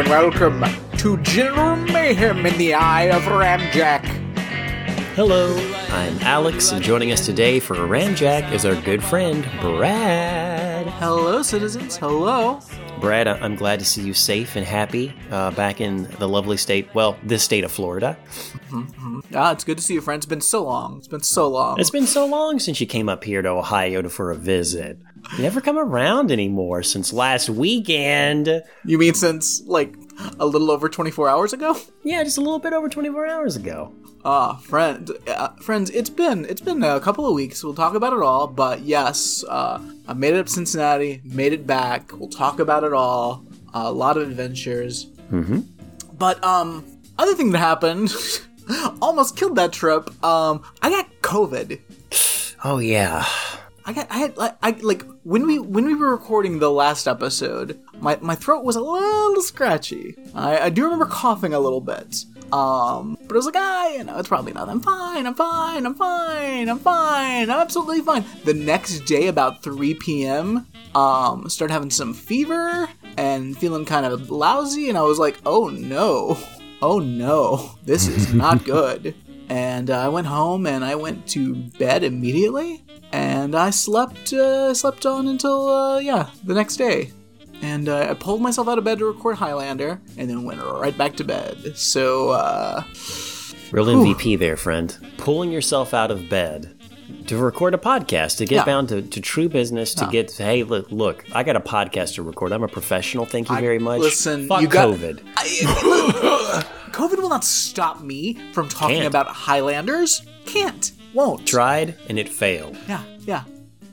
and welcome to General Mayhem in the Eye of Ramjack. Hello, I'm Alex, and joining us today for Ramjack is our good friend, Brad. Hello, citizens. Hello. Brad, I'm glad to see you safe and happy uh, back in the lovely state, well, this state of Florida. Ah, it's good to see you, friends. It's been so long. It's been so long. It's been so long since you came up here to Ohio to- for a visit. You never come around anymore since last weekend. You mean since, like, a little over 24 hours ago? Yeah, just a little bit over 24 hours ago. Ah, friend, uh, friends, it's been it's been a couple of weeks. We'll talk about it all, but yes, uh, I made it up to Cincinnati, made it back. We'll talk about it all. a lot of adventures. Mm-hmm. But um, other thing that happened, almost killed that trip. Um, I got COVID. Oh, yeah. I got I had like I like when we when we were recording the last episode, my my throat was a little scratchy. I, I do remember coughing a little bit. Um, but I was like, ah, you know, it's probably not. I'm fine. I'm fine. I'm fine. I'm fine. I'm absolutely fine. The next day, about 3 p.m., um, started having some fever and feeling kind of lousy, and I was like, oh no, oh no, this is not good. And uh, I went home and I went to bed immediately, and I slept uh, slept on until uh, yeah the next day. And uh, I pulled myself out of bed to record Highlander, and then went right back to bed. So uh, Real MVP there, friend. Pulling yourself out of bed to record a podcast, to get Yeah. down to, to true business, to get, hey, look, look, I got a podcast to record. I'm a professional. Thank you very much. listen, Fuck you got- COVID. COVID will not stop me from talking Can't. about Highlanders. Can't, won't. Tried and it failed. Yeah, yeah.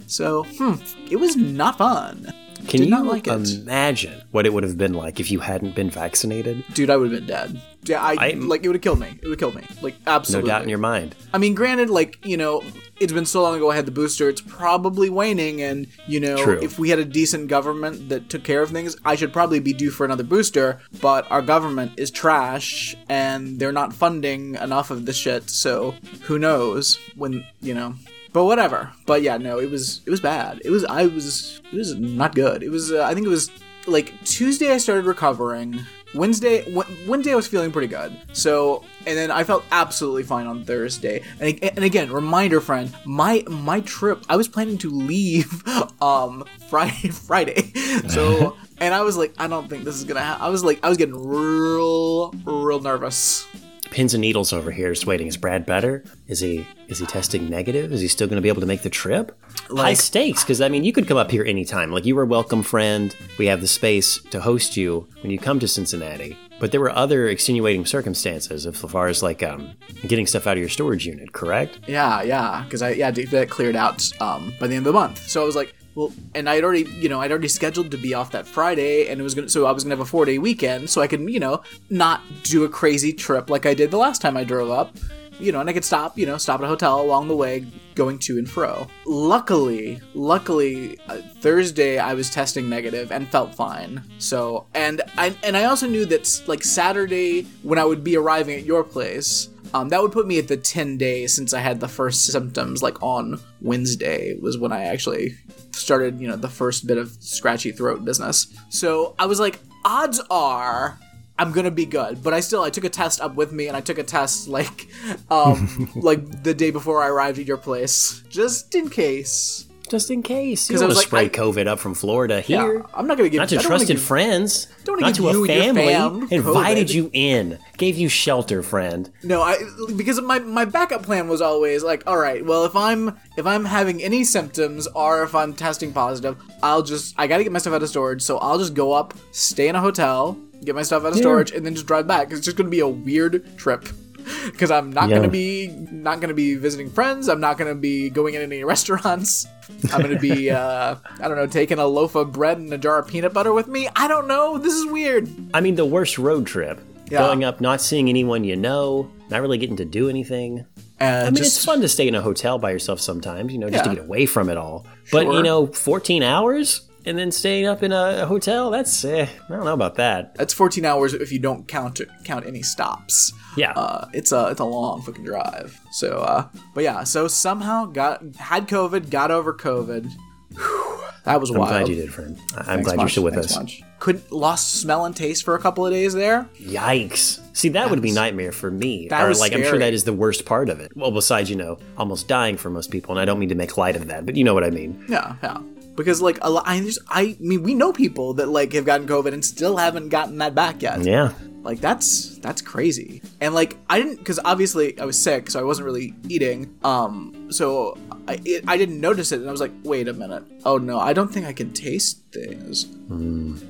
So, hmm, it was not fun. Can Did you not like it. imagine what it would have been like if you hadn't been vaccinated? Dude, I would have been dead. Yeah, I, I- like it would have killed me. It would have killed me. Like absolutely. No doubt in your mind. I mean, granted, like you know, it's been so long ago I had the booster. It's probably waning, and you know, True. if we had a decent government that took care of things, I should probably be due for another booster. But our government is trash, and they're not funding enough of this shit. So who knows when you know. But whatever. But yeah, no, it was it was bad. It was I was it was not good. It was uh, I think it was like Tuesday I started recovering. Wednesday Wed- Wednesday I was feeling pretty good. So and then I felt absolutely fine on Thursday. And, and again, reminder friend, my my trip I was planning to leave um Friday Friday. So and I was like I don't think this is going to happen. I was like I was getting real real nervous. Pins and needles over here just waiting. Is Brad better? Is he is he testing negative? Is he still going to be able to make the trip? High Like- stakes, because I mean, you could come up here anytime. Like you were a welcome friend. We have the space to host you when you come to Cincinnati. But there were other extenuating circumstances as far as like um, getting stuff out of your storage unit, correct? Yeah, yeah, because I yeah that cleared out um, by the end of the month. So I was like, well, and I'd already you know I'd already scheduled to be off that Friday, and it was gonna so I was gonna have a four day weekend, so I could you know not do a crazy trip like I did the last time I drove up. You know, and I could stop, you know, stop at a hotel along the way, going to and fro. Luckily, luckily, uh, Thursday I was testing negative and felt fine. So, and I and I also knew that like Saturday when I would be arriving at your place, um, that would put me at the 10 days since I had the first symptoms, like on Wednesday was when I actually started, you know, the first bit of scratchy throat business. So I was like, odds are I'm gonna be good. But I still, I took a test up with me and I took a test like, um, like the day before I arrived at your place, just in case. Just in case. You 'Cause don't I was to like, spray COVID up from Florida here. Yeah, I'm not Not to I don't wanna trusted give- friends. don't Not to a family. fam Invited COVID. you in. Gave you shelter, friend. No, I because my my backup plan was always like, all right, well, if I'm if I'm having any symptoms or if I'm testing positive, I'll just I got to get my stuff out of storage, so I'll just go up, stay in a hotel, get my stuff out of storage, and then just drive back. It's just gonna be a weird trip. Because I'm not Yeah. gonna be not gonna be visiting friends. I'm not gonna be going in any restaurants. I'm gonna be uh, I don't know taking a loaf of bread and a jar of peanut butter with me. I don't know. This is weird. I mean, the worst road trip. Yeah. Going up, not seeing anyone you know, not really getting to do anything. And I mean, just, it's fun to stay in a hotel by yourself sometimes, you know, just Yeah. to get away from it all. But, Sure. you know, 14 hours and then staying up in a, a hotel, that's, eh, I don't know about that. That's 14 hours if you don't count count any stops. Yeah. Uh, it's a it's a long fucking drive. So, uh, but yeah, so somehow got had COVID, got over COVID. Whew. That was wild. I'm glad you did, friend. I'm Thanks glad you're still with thanks us. much. Could lost smell and taste for a couple of days there. Yikes. See, that would be nightmare for me. That or was like I'm sure that is the worst part of it. Well, besides, you know, almost dying for most people, and I don't mean to make light of that, but you know what I mean. Yeah, yeah. Because like a lot, I, I mean, we know people that like have gotten COVID and still haven't gotten that back yet. Yeah. Like that's that's crazy. And like I didn't because obviously I was sick, so I wasn't really eating. Um, so I it, I didn't notice it, and I was like, wait a minute. Oh no, I don't think I can taste things.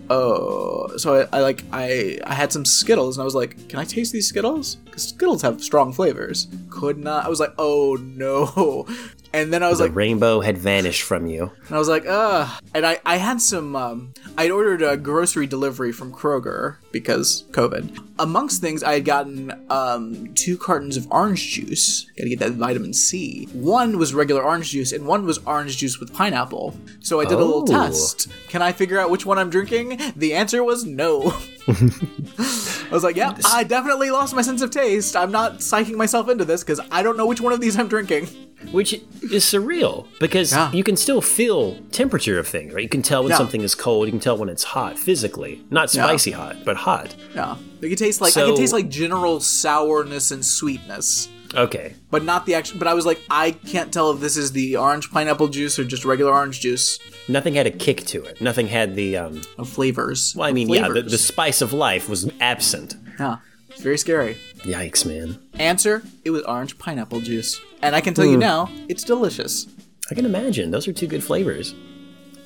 Oh, so I, I like I I had some Skittles, and I was like, can I taste these Skittles? Because Skittles have strong flavors. Could not. I was like, oh no. And then I was The like, rainbow had vanished from you. and I was like, ugh. And I, I had some, um, I'd ordered a grocery delivery from Kroger because COVID. Amongst things, I had gotten um, two cartons of orange juice. Gotta get that vitamin C. One was regular orange juice, and one was orange juice with pineapple. So I did a little Oh. test. Can I figure out which one I'm drinking? The answer was no. I was like, yep, I definitely lost my sense of taste. I'm not psyching myself into this because I don't know which one of these I'm drinking. Which is surreal because Yeah. you can still feel temperature of things, right? You can tell when Yeah. something is cold, you can tell when it's hot physically. Not spicy hot, but hot. Yeah, I can taste like I So- can taste like general sourness and sweetness, Okay. but not the actual. But I was like, I can't tell if this is the orange pineapple juice or just regular orange juice. Nothing had a kick to it. Nothing had the um No flavors. well, I mean, yeah, the, the spice of life was absent. yeah, it's very scary. Yikes, man. Answer: It was orange pineapple juice, and I can tell you now, it's delicious. I can imagine. Those are two good flavors.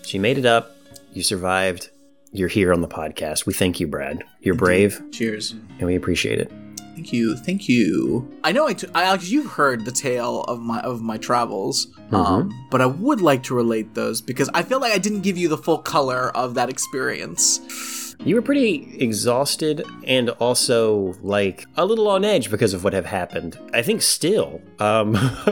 She made it up. You survived. You're here on the podcast. We thank you, Brad. You're brave, Cheers. and we appreciate it. Thank you, thank you. I know I, t- I Alex, you've heard the tale of my of my travels, um, but I would like to relate those because I feel like I didn't give you the full color of that experience. You were pretty exhausted and also like a little on edge because of what have happened. I think still, um,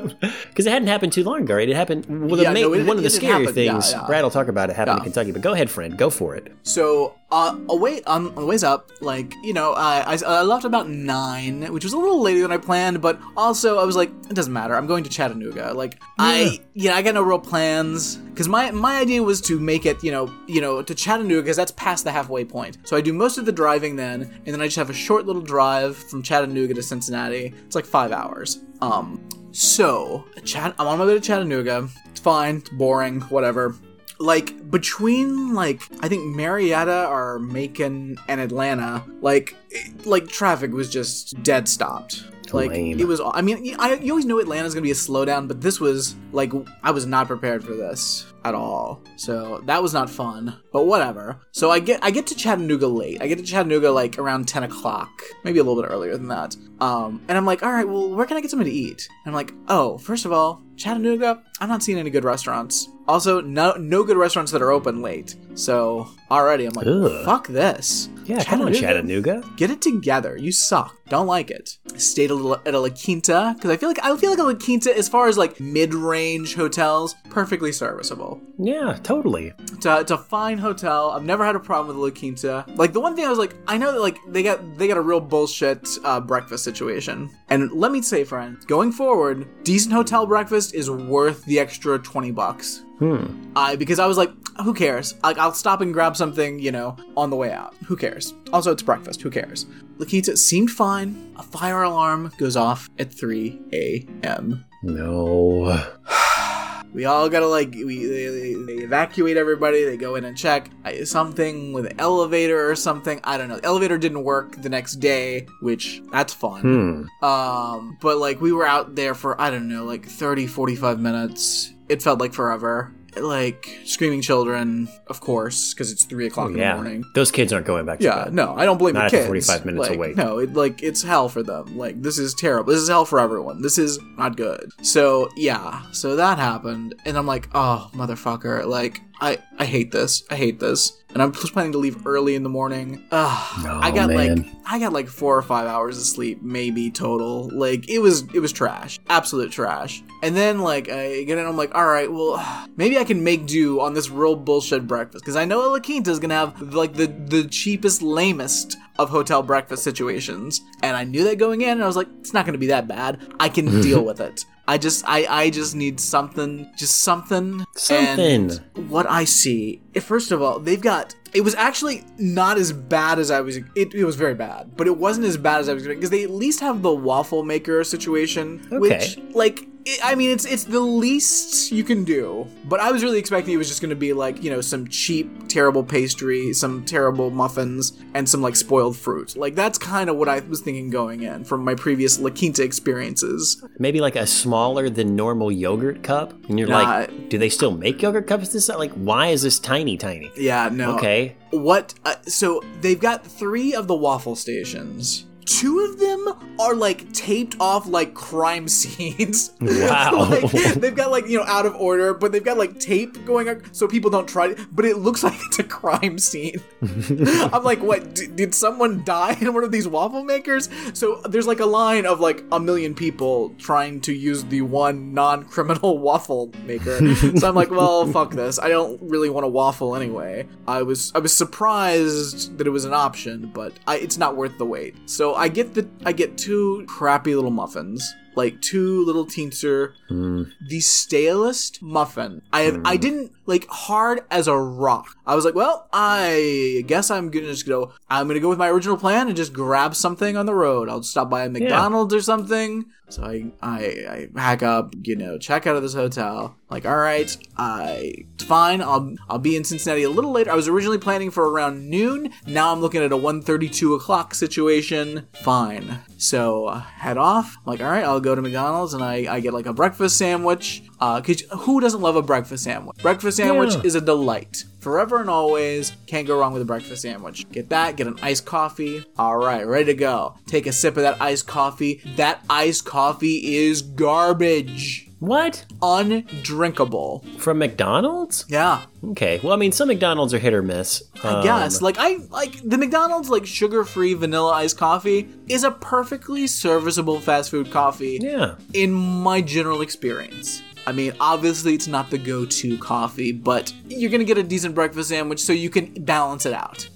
because it hadn't happened too long ago. Right? It happened. Well, the Yeah, ma- no, it- one of the scary happen. Yeah, things. yeah. Brad will talk about it happened in Kentucky. But go ahead, friend. Go for it. So, uh, away on, on the ways up, like you know, I, I I left about nine, which was a little later than I planned, but also I was like, it doesn't matter. I'm going to Chattanooga. Like I, yeah, I got no real plans because my my idea was to make it, you know, you know, to Chattanooga because that's past the halfway point. So I do most of the driving then, and then I just have a short little drive from Chattanooga to Cincinnati. It's like five hours. Um, so Chat, I'm on my way to Chattanooga. It's fine. It's boring. Whatever like between like I think Marietta or Macon and Atlanta, like it- like traffic was just dead stopped. Like Lame. it was. I mean, I, you always know Atlanta's gonna be a slowdown, but this was like I was not prepared for this at all. So that was not fun. But whatever. So I get I get to Chattanooga late. I get to Chattanooga like around ten o'clock, maybe a little bit earlier than that. Um, and I'm like, all right, well, where can I get something to eat? And I'm like, oh, first of all, Chattanooga, I'm not seeing any good restaurants. Also, no no good restaurants that are open late. So already I'm like, Ugh. fuck this. Yeah, come on, Chattanooga. Get it together. You suck. Don't like it. Stayed a little at a La Quinta because I feel like I feel like a La Quinta, as far as like mid-range hotels, perfectly serviceable. Yeah, totally. It's a, it's a fine hotel. I've never had a problem with La Quinta. Like the one thing I was like, I know that like they got they got a real bullshit uh, breakfast situation. And let me say, friend, going forward, decent hotel breakfast is worth the extra twenty bucks. Hmm. I because I was like, who cares? Like I'll stop and grab something, you know, on the way out. Who cares? Also, it's breakfast. Who cares? La Quinta seemed fine. A fire alarm goes off at 3 a.m. No. We all gotta like we they, they, evacuate everybody. They go in and check I, something with an elevator or something. I don't know. The elevator didn't work the next day, which that's fun. Hmm. Um, but like we were out there for I don't know, like 30, 45 minutes. It felt like forever. Like screaming children, of course, because it's three o'clock in the morning. Those kids aren't going back to Yeah, bed. no, I don't blame Not the kids. 45 minutes like, awake. No, it, like it's hell for them. Like this is terrible. This is hell for everyone. This is not good. So yeah, so that happened, and I'm like, oh motherfucker, like I I hate this. I hate this. And I'm just planning to leave early in the morning. Ugh, Oh, I got like. I got like four or five hours of sleep, maybe total. Like it was it was trash, absolute trash. And then like I get in, I'm like, all right, well maybe I can make do on this real bullshit breakfast because I know La Quinta is gonna have like the the cheapest, lamest of hotel breakfast situations, and I knew that going in, and I was like, it's not gonna be that bad. I can deal with it. I just I I just need something, just something. Something. And what I see, first of all, they've got. It was actually not as bad as I was. It, it was very bad, but it wasn't as bad as I was expecting because they at least have the waffle maker situation, which like it, I mean, it's it's the least you can do. But I was really expecting it was just going to be like you know some cheap, terrible pastry, some terrible muffins, and some like spoiled fruit. Like that's kind of what I was thinking going in from my previous La Quinta experiences. Maybe like a smaller than normal yogurt cup, and you're Nah. like, do they still make yogurt cups? This like, why is this tiny, tiny? Yeah, no. Okay. What? Uh, so they've got three of the waffle stations. Two of them are like taped off like crime scenes. Wow. Like, they've got like you know out of order, but they've got like tape going on so people don't try. it, But it looks like it's a crime scene. I'm like, what? D- did someone die in one of these waffle makers? So there's like a line of like a million people trying to use the one non-criminal waffle maker. so I'm like, well, fuck this. I don't really want a waffle anyway. I was I was surprised that it was an option, but I, it's not worth the wait. So I get the I get two crappy little muffins. Like two little teenster, the stalest muffin I have. I hmm. didn't like hard as a rock. I was like, well, I guess I'm gonna just go. I'm gonna go with my original plan and just grab something on the road. I'll stop by a McDonald's or something. So I, I, I pack up, you know, check out of this hotel. Like, all right, I, it's fine. I'll, I'll be in Cincinnati a little later. I was originally planning for around noon. Now I'm looking at a 1:32 o'clock situation. Fine. So uh, head off. I'm like, all right, I'll go to McDonald's and I, I get like a breakfast sandwich. Uh, cause who doesn't love a breakfast sandwich? Breakfast sandwich Yeah. is a delight. Forever and always, can't go wrong with a breakfast sandwich. Get that, get an iced coffee. All right, ready to go. Take a sip of that iced coffee. That iced coffee is garbage. What? Undrinkable. From McDonald's? Yeah, Okay. Well, I mean, some McDonald's are hit or miss. I Um, guess. Like I like the McDonald's like sugar-free vanilla iced coffee is a perfectly serviceable fast food coffee. Yeah. in my general experience. I mean, obviously it's not the go-to coffee, but you're gonna get a decent breakfast sandwich, so you can balance it out.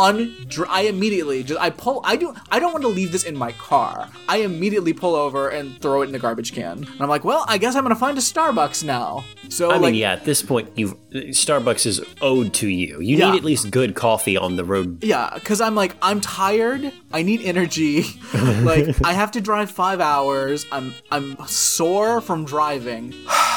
Undr- I immediately just I pull. I do. I don't want to leave this in my car. I immediately pull over and throw it in the garbage can. And I'm like, well, I guess I'm gonna find a Starbucks now. So I like, mean, yeah, at this point, you Starbucks is owed to you. You Yeah. need at least good coffee on the road. Yeah, because I'm like, I'm tired. I need energy. like, I have to drive five hours. I'm I'm sore from driving.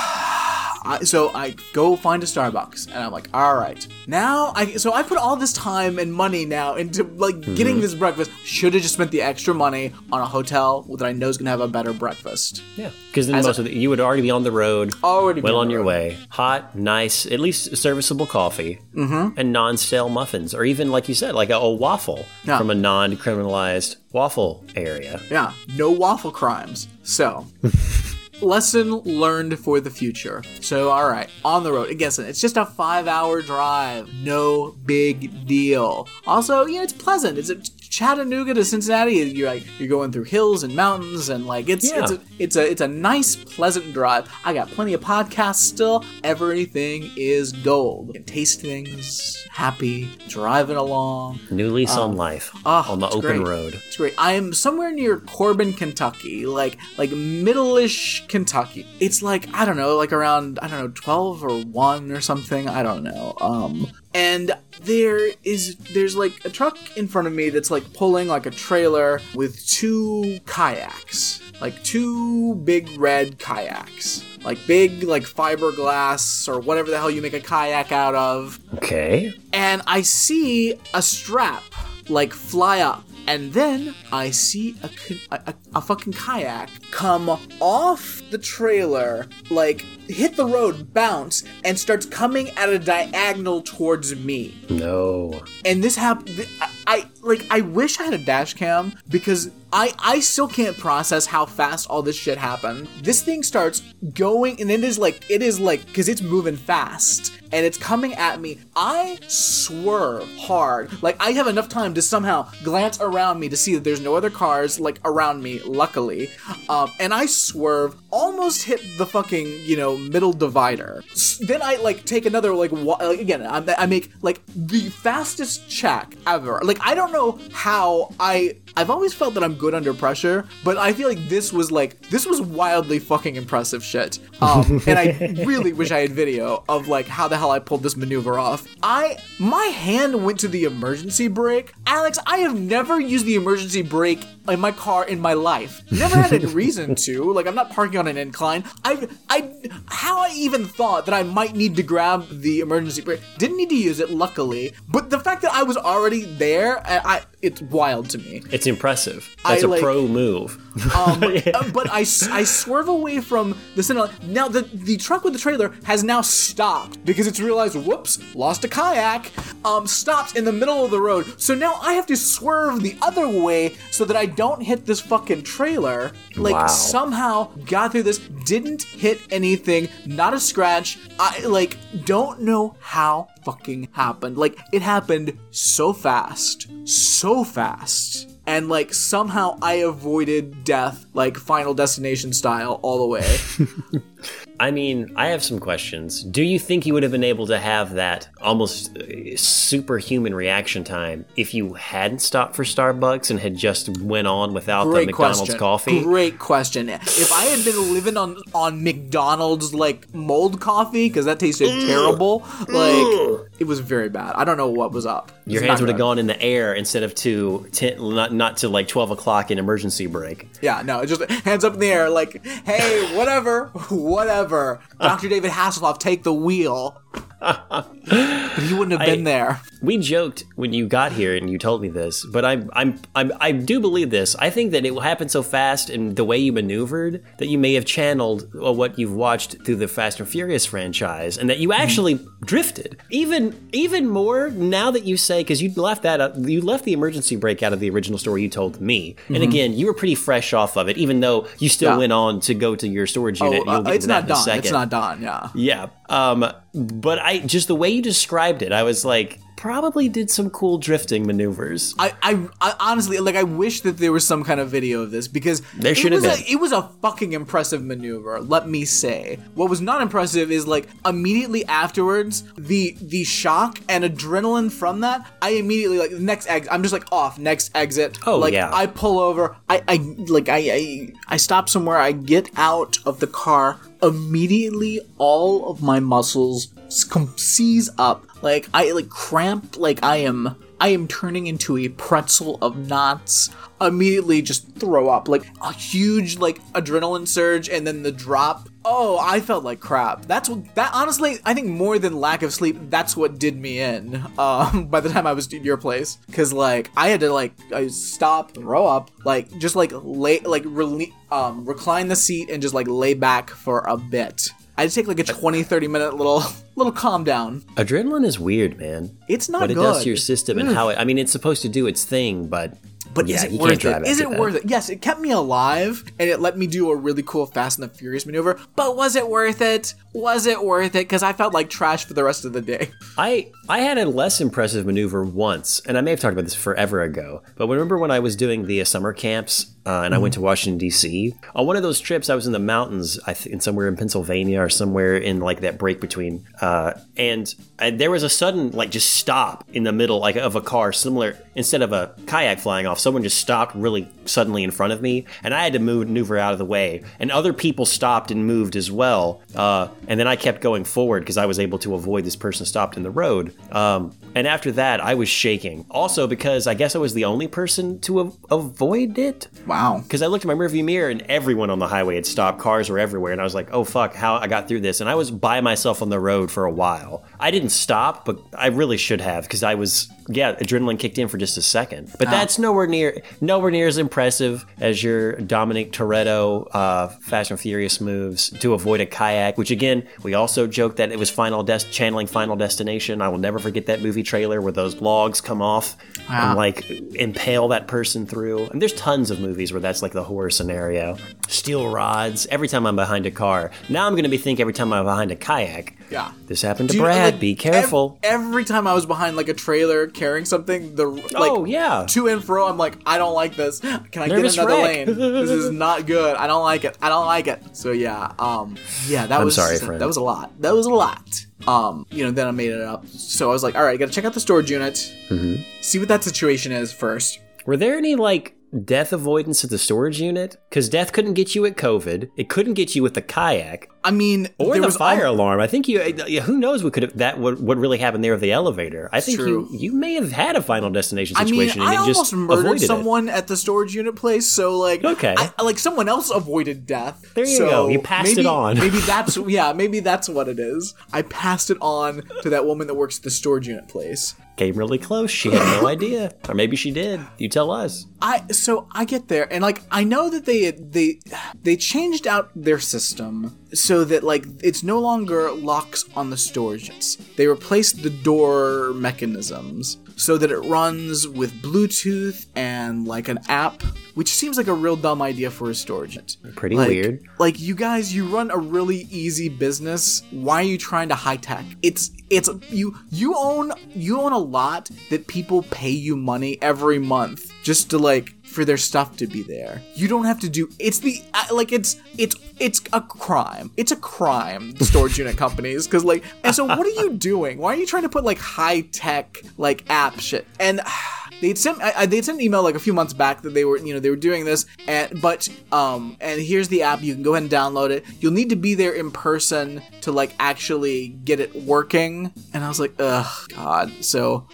I, so I go find a Starbucks, and I'm like, all right. Now I so I put all this time and money now into like getting this breakfast. Should have just spent the extra money on a hotel that I know is gonna have a better breakfast. Yeah. Because then As most a- of the, you would already be on the road. Already be well on on your way. Hot, nice, at least serviceable coffee, mm-hmm. and non-stale muffins, or even like you said, like a, a waffle Yeah. from a non-criminalized waffle area. Yeah, no waffle crimes. So, lesson learned for the future. So, all right, on the road. Again, it's just a five-hour drive. No big deal. Also, yeah, it's pleasant. It's a Chattanooga to Cincinnati. You're like you're going through hills and mountains, and like it's Yeah. it's a it's a it's a nice, pleasant drive. I got plenty of podcasts still. Everything is gold. You can taste things. Happy driving along. New lease on life oh, on the open great. road. It's great. I am somewhere near Corbin, Kentucky, like like middle-ish Kentucky. It's like I don't know, like around I don't know, twelve or one or something. I don't know. Um, and there is there's like a truck in front of me that's like pulling like a trailer with two kayaks, like two big red kayaks. Like big, like fiberglass or whatever the hell you make a kayak out of Okay. and I see a strap like fly up. And then I see a, a, a, fucking kayak come off the trailer, like hit the road, bounce, and starts coming at a diagonal towards me. No. And this happened. I, I like. I wish I had a dash cam because I I still can't process how fast all this shit happened. This thing starts going, and it is like it is like because it's moving fast and it's coming at me. I swerve hard. Like I have enough time to somehow glance around me to see that there's no other cars like around me. Luckily, um, and I swerve, almost hit the fucking you know middle divider. Then I like take another like, wa- like again. I, I make like the fastest check ever. Like I don't know how I I've always felt that I'm good under pressure, but I feel like this was like this was wildly fucking impressive shit. Um, and I really wish I had video of like how the hell I pulled this maneuver off. I my hand went to the emergency brake. Alex, I have never used the emergency brake in my car in my life. Never had any reason to. Like I'm not parking on an incline. I I how I even thought that I might need to grab the emergency brake. Didn't need to use it luckily, but the fact that I was already there, I, I it's wild to me. It's impressive. That's I, a like- pro move. Um, uh, but I, I swerve away from the center. Now the the truck with the trailer has now stopped because it's realized, whoops, lost a kayak. Um, stops in the middle of the road. So now I have to swerve the other way so that I don't hit this fucking trailer. Like Wow. somehow got through this, didn't hit anything, not a scratch. I like don't know how fucking happened. Like it happened so fast, so fast and like somehow I avoided death, like Final Destination style, all the way. I mean, I have some questions. Do you think you would have been able to have that almost uh, superhuman reaction time if you hadn't stopped for Starbucks and had just went on without the Great McDonald's question. coffee? Great question. If I had been living on on McDonald's like mold coffee because that tasted terrible, like it was very bad. I don't know what was up. Your It's hands would have gone in the air instead of to 10, not not to like twelve o'clock in emergency brake. Yeah, no, just hands up in the air, like, hey, whatever, whatever. Uh. Dr. David Hasselhoff, take the wheel. but he wouldn't have been there. We joked when you got here and you told me this, but I'm, I'm, I'm, I do believe this. I think that it happened so fast and the way you maneuvered that you may have channeled uh, what you've watched through the Fast and Furious franchise, and that you actually drifted. Even, even more now that you say because you left that, up, you left the emergency brake out of the original story you told me, and again, you were pretty fresh off of it, even though you still Yeah. went on to go to your storage unit. Oh, uh, it's not done. It's not done, yeah. Yeah. Um, but I just the way you described it, I was like, probably did some cool drifting maneuvers. I, I, I honestly like. I wish that there was some kind of video of this because There it should have was been. A, it was a fucking impressive maneuver. Let me say. What was not impressive is like immediately afterwards, the the shock and adrenaline from that. I immediately like next exit. I'm just like off next exit. Oh, like, yeah. I pull over. I, I like I, I I stop somewhere. I get out of the car. Immediately, all of my muscles seize up. Like I like cramped. Like I am. I am turning into a pretzel of knots. Immediately, just throw up. Like a huge like adrenaline surge, and then the drop. Oh, I felt like crap. That's what. That honestly, I think more than lack of sleep, that's what did me in. Um, by the time I was at your place, because like I had to like I stop, throw up, like just like lay, like rele- um, recline the seat and just like lay back for a bit. I to take like a 20, 30 minute little little calm down. Adrenaline is weird, man. It's not what it does to your system and how it. I mean, it's supposed to do its thing, but But yeah, is it you worth it? Is it that. worth it? Yes, it kept me alive and it let me do a really cool Fast and the Furious maneuver. But was it worth it? Was it worth it? Because I felt like trash for the rest of the day. I I had a less impressive maneuver once, and I may have talked about this forever ago. But remember when I was doing the summer camps uh, and I went to Washington D.C. on one of those trips? I was in the mountains, I think, somewhere in Pennsylvania or somewhere in like that break between. Uh, and uh, there was a sudden like just stop in the middle like of a car, similar instead of a kayak flying off, someone just stopped really suddenly in front of me, and I had to move maneuver out of the way, and other people stopped and moved as well. Uh, and then I kept going forward because I was able to avoid this person stopped in the road. Um, and after that, I was shaking. Also because I guess I was the only person to av- avoid it. Wow. Because I looked in my rearview mirror and everyone on the highway had stopped. Cars were everywhere, and I was like, "Oh fuck, how I got through this?" And I was by myself on the road for a while. I didn't stop, but I really should have because I was, yeah, adrenaline kicked in for just a second. But that's nowhere near, nowhere near as impressive as your Dominic Toretto uh, Fast and Furious moves to avoid a kayak. Which again, we also joked that it was Final Des- channeling Final Destination. I will never forget that movie trailer where those logs come off and like impale that person through. And there's tons of movies where that's like the horror scenario. Steel rods. Every time I'm behind a car. Now I'm going to be thinking every time I'm behind a kayak. Yeah. This happened to you- Brad. like, Be careful. ev- every time I was behind like a trailer carrying something, the like oh yeah. to and fro, I'm like, I don't like this. Can I Nervous get another wreck. lane? this is not good. I don't like it. I don't like it. So yeah, um, yeah, that I'm was sorry, friend. that was a lot. That was a lot. Um, you know, then I made it up. So I was like, all right, I got to check out the storage unit, Mm-hmm. see what that situation is first. Were there any like death avoidance at the storage unit? Because death couldn't get you at COVID. It couldn't get you with the kayak I mean, or there the fire al- alarm. I think you. Uh, yeah, Who knows what could have, that what, what really happened there with the elevator? I think True. you you may have had a final destination situation. I mean, I and just almost murdered avoided it. someone at the storage unit place, so like, Okay. I, like someone else avoided death. There you so go. You passed it on. maybe that's yeah, maybe that's what it is. I passed it on to that woman that works at the storage unit place. Came really close. She had no idea, or maybe she did. You tell us. I so I get there and like I know that they they they changed out their system so that like it's no longer locks on the storages. They replaced the door mechanisms so that it runs with Bluetooth and like an app, which seems like a real dumb idea for a storage unit. Pretty Like- weird. Like you guys, you run a really easy business. Why are you trying to high tech? It's it's you you own you own a lot that people pay you money every month just to like for their stuff to be there. You don't have to do it's the like it's it's it's a crime. It's a crime storage unit companies cuz like and so what are you doing? Why are you trying to put like high tech like app shit? And they'd sent I, they'd sent an email like a few months back that they were you know they were doing this and but um and here's the app you can go ahead and download it. You'll need to be there in person to like actually get it working. And i was like ugh god so.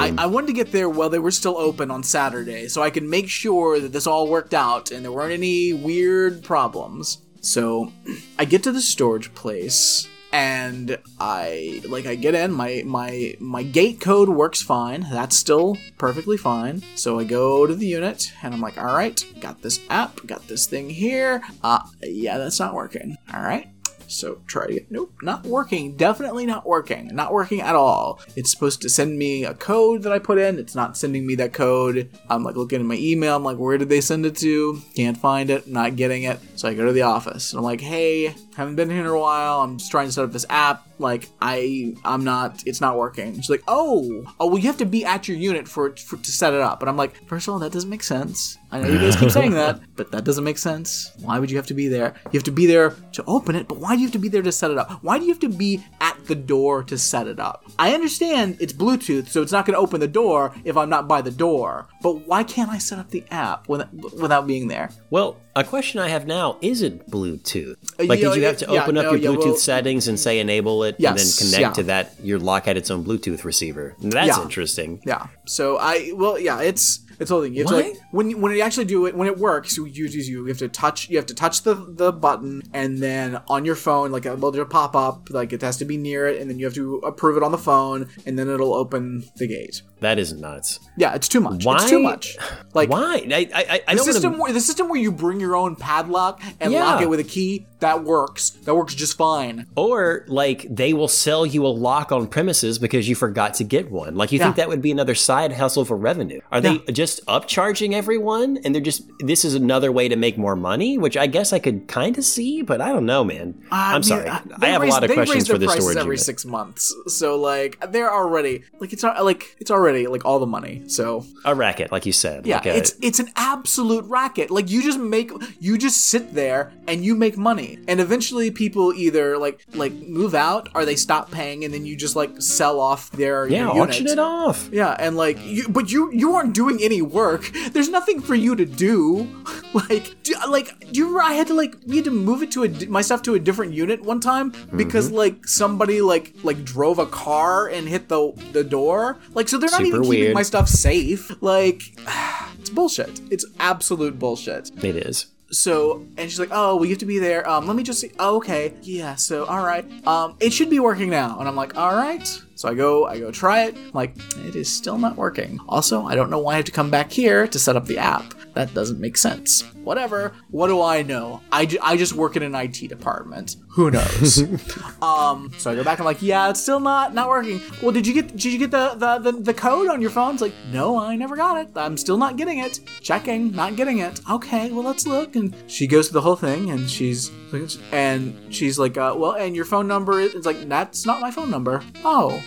I, I wanted to get there while they were still open on saturday so i could make sure that this all worked out and there weren't any weird problems. So i get to the storage place and I like I get in my my my gate code works fine. That's still perfectly fine. So I go to the unit and I'm like all right got this app got this thing here. Uh yeah that's not working. All right. So try get nope not working. Definitely not working. Not working at all. It's supposed to send me a code that i put in. It's not sending me that code. I'm like looking at my email. I'm like where did they send it to? Can't find it. Not getting it. So i go to the office and i'm like hey haven't been here in a while. I'm just trying to set up this app. Like i i'm not it's not working. She's like oh oh well you have to be at your unit for, for to set it up. And i'm like first of all that doesn't make sense. I know you guys keep saying that but that doesn't make sense. Why would you have to be there? You have to be there to open it but why do you have to be there to set it up? Why do you have to be at the door to set it up? I understand it's bluetooth so it's not going to open the door if i'm not by the door but why can't i set up the app without, without being there? Well, a question I have now is it Bluetooth? Uh, Like, yeah, did you have to yeah, open up no, your yeah, Bluetooth well- settings and say enable it Yes, and then connect to that? Your lock had its own Bluetooth receiver. That's interesting. Yeah. So I well yeah it's it's whole thing. You to What? like when you- when you actually do it when it works you you you you have to touch you have to touch the the button and then on your phone like it'll just pop up like it has to be near it and then you have to approve it on the phone and then it'll open the gate. That is nuts. Yeah, it's too much. Why? It's too much. Like Why? I I, I the system wanna, where the system where you bring your own padlock and lock it with a key that works. That works just fine. or like they will sell you a lock on premises because you forgot to get one. Like you think that would be another side hustle for revenue? Are they just upcharging everyone and they're just this is another way to make more money? Which I guess I could kind of see, but I don't know, man. Uh, I I'm sorry. uh, I have a lot of questions for this prices storage every unit. six months. So like they're already like it's not like it's already like all the money. So A racket, like you said. Yeah, like a, it's it's an absolute racket. Like you just make you just sit there and you make money, and eventually people either like like move out or they stop paying, and then you just like sell off their yeah, auction it off. Yeah, and like you, but you you aren't doing any work. There's nothing for you to do. Like, do, like, do you remember I had to like we had to move it to a di- my stuff to a different unit one time because Mm-hmm. like somebody like like drove a car and hit the the door. Like, so they're not Super even keeping my stuff safe. Like, it's bullshit. It's absolute bullshit. It is. So, and she's like, "Oh, well, you have to be there. Um, let me just see. Oh, okay, yeah. So, all right. Um, it should be working now." And I'm like, "All right." So I go, I go try it. I'm like, it is still not working. Also, I don't know why I have to come back here to set up the app. That doesn't make sense. Whatever. What do I know? I, ju- I just work in an IT department. Who knows? um. So I go back. I'm like, yeah, it's still not not working. Well, did you get did you get the the, the, the code on your phone? It's like, no, I never got it. I'm still not getting it. Checking, not getting it. Okay, well let's look. And she goes through the whole thing, and she's and she's like, uh, well, and your phone number is it's like that's not my phone number. Oh,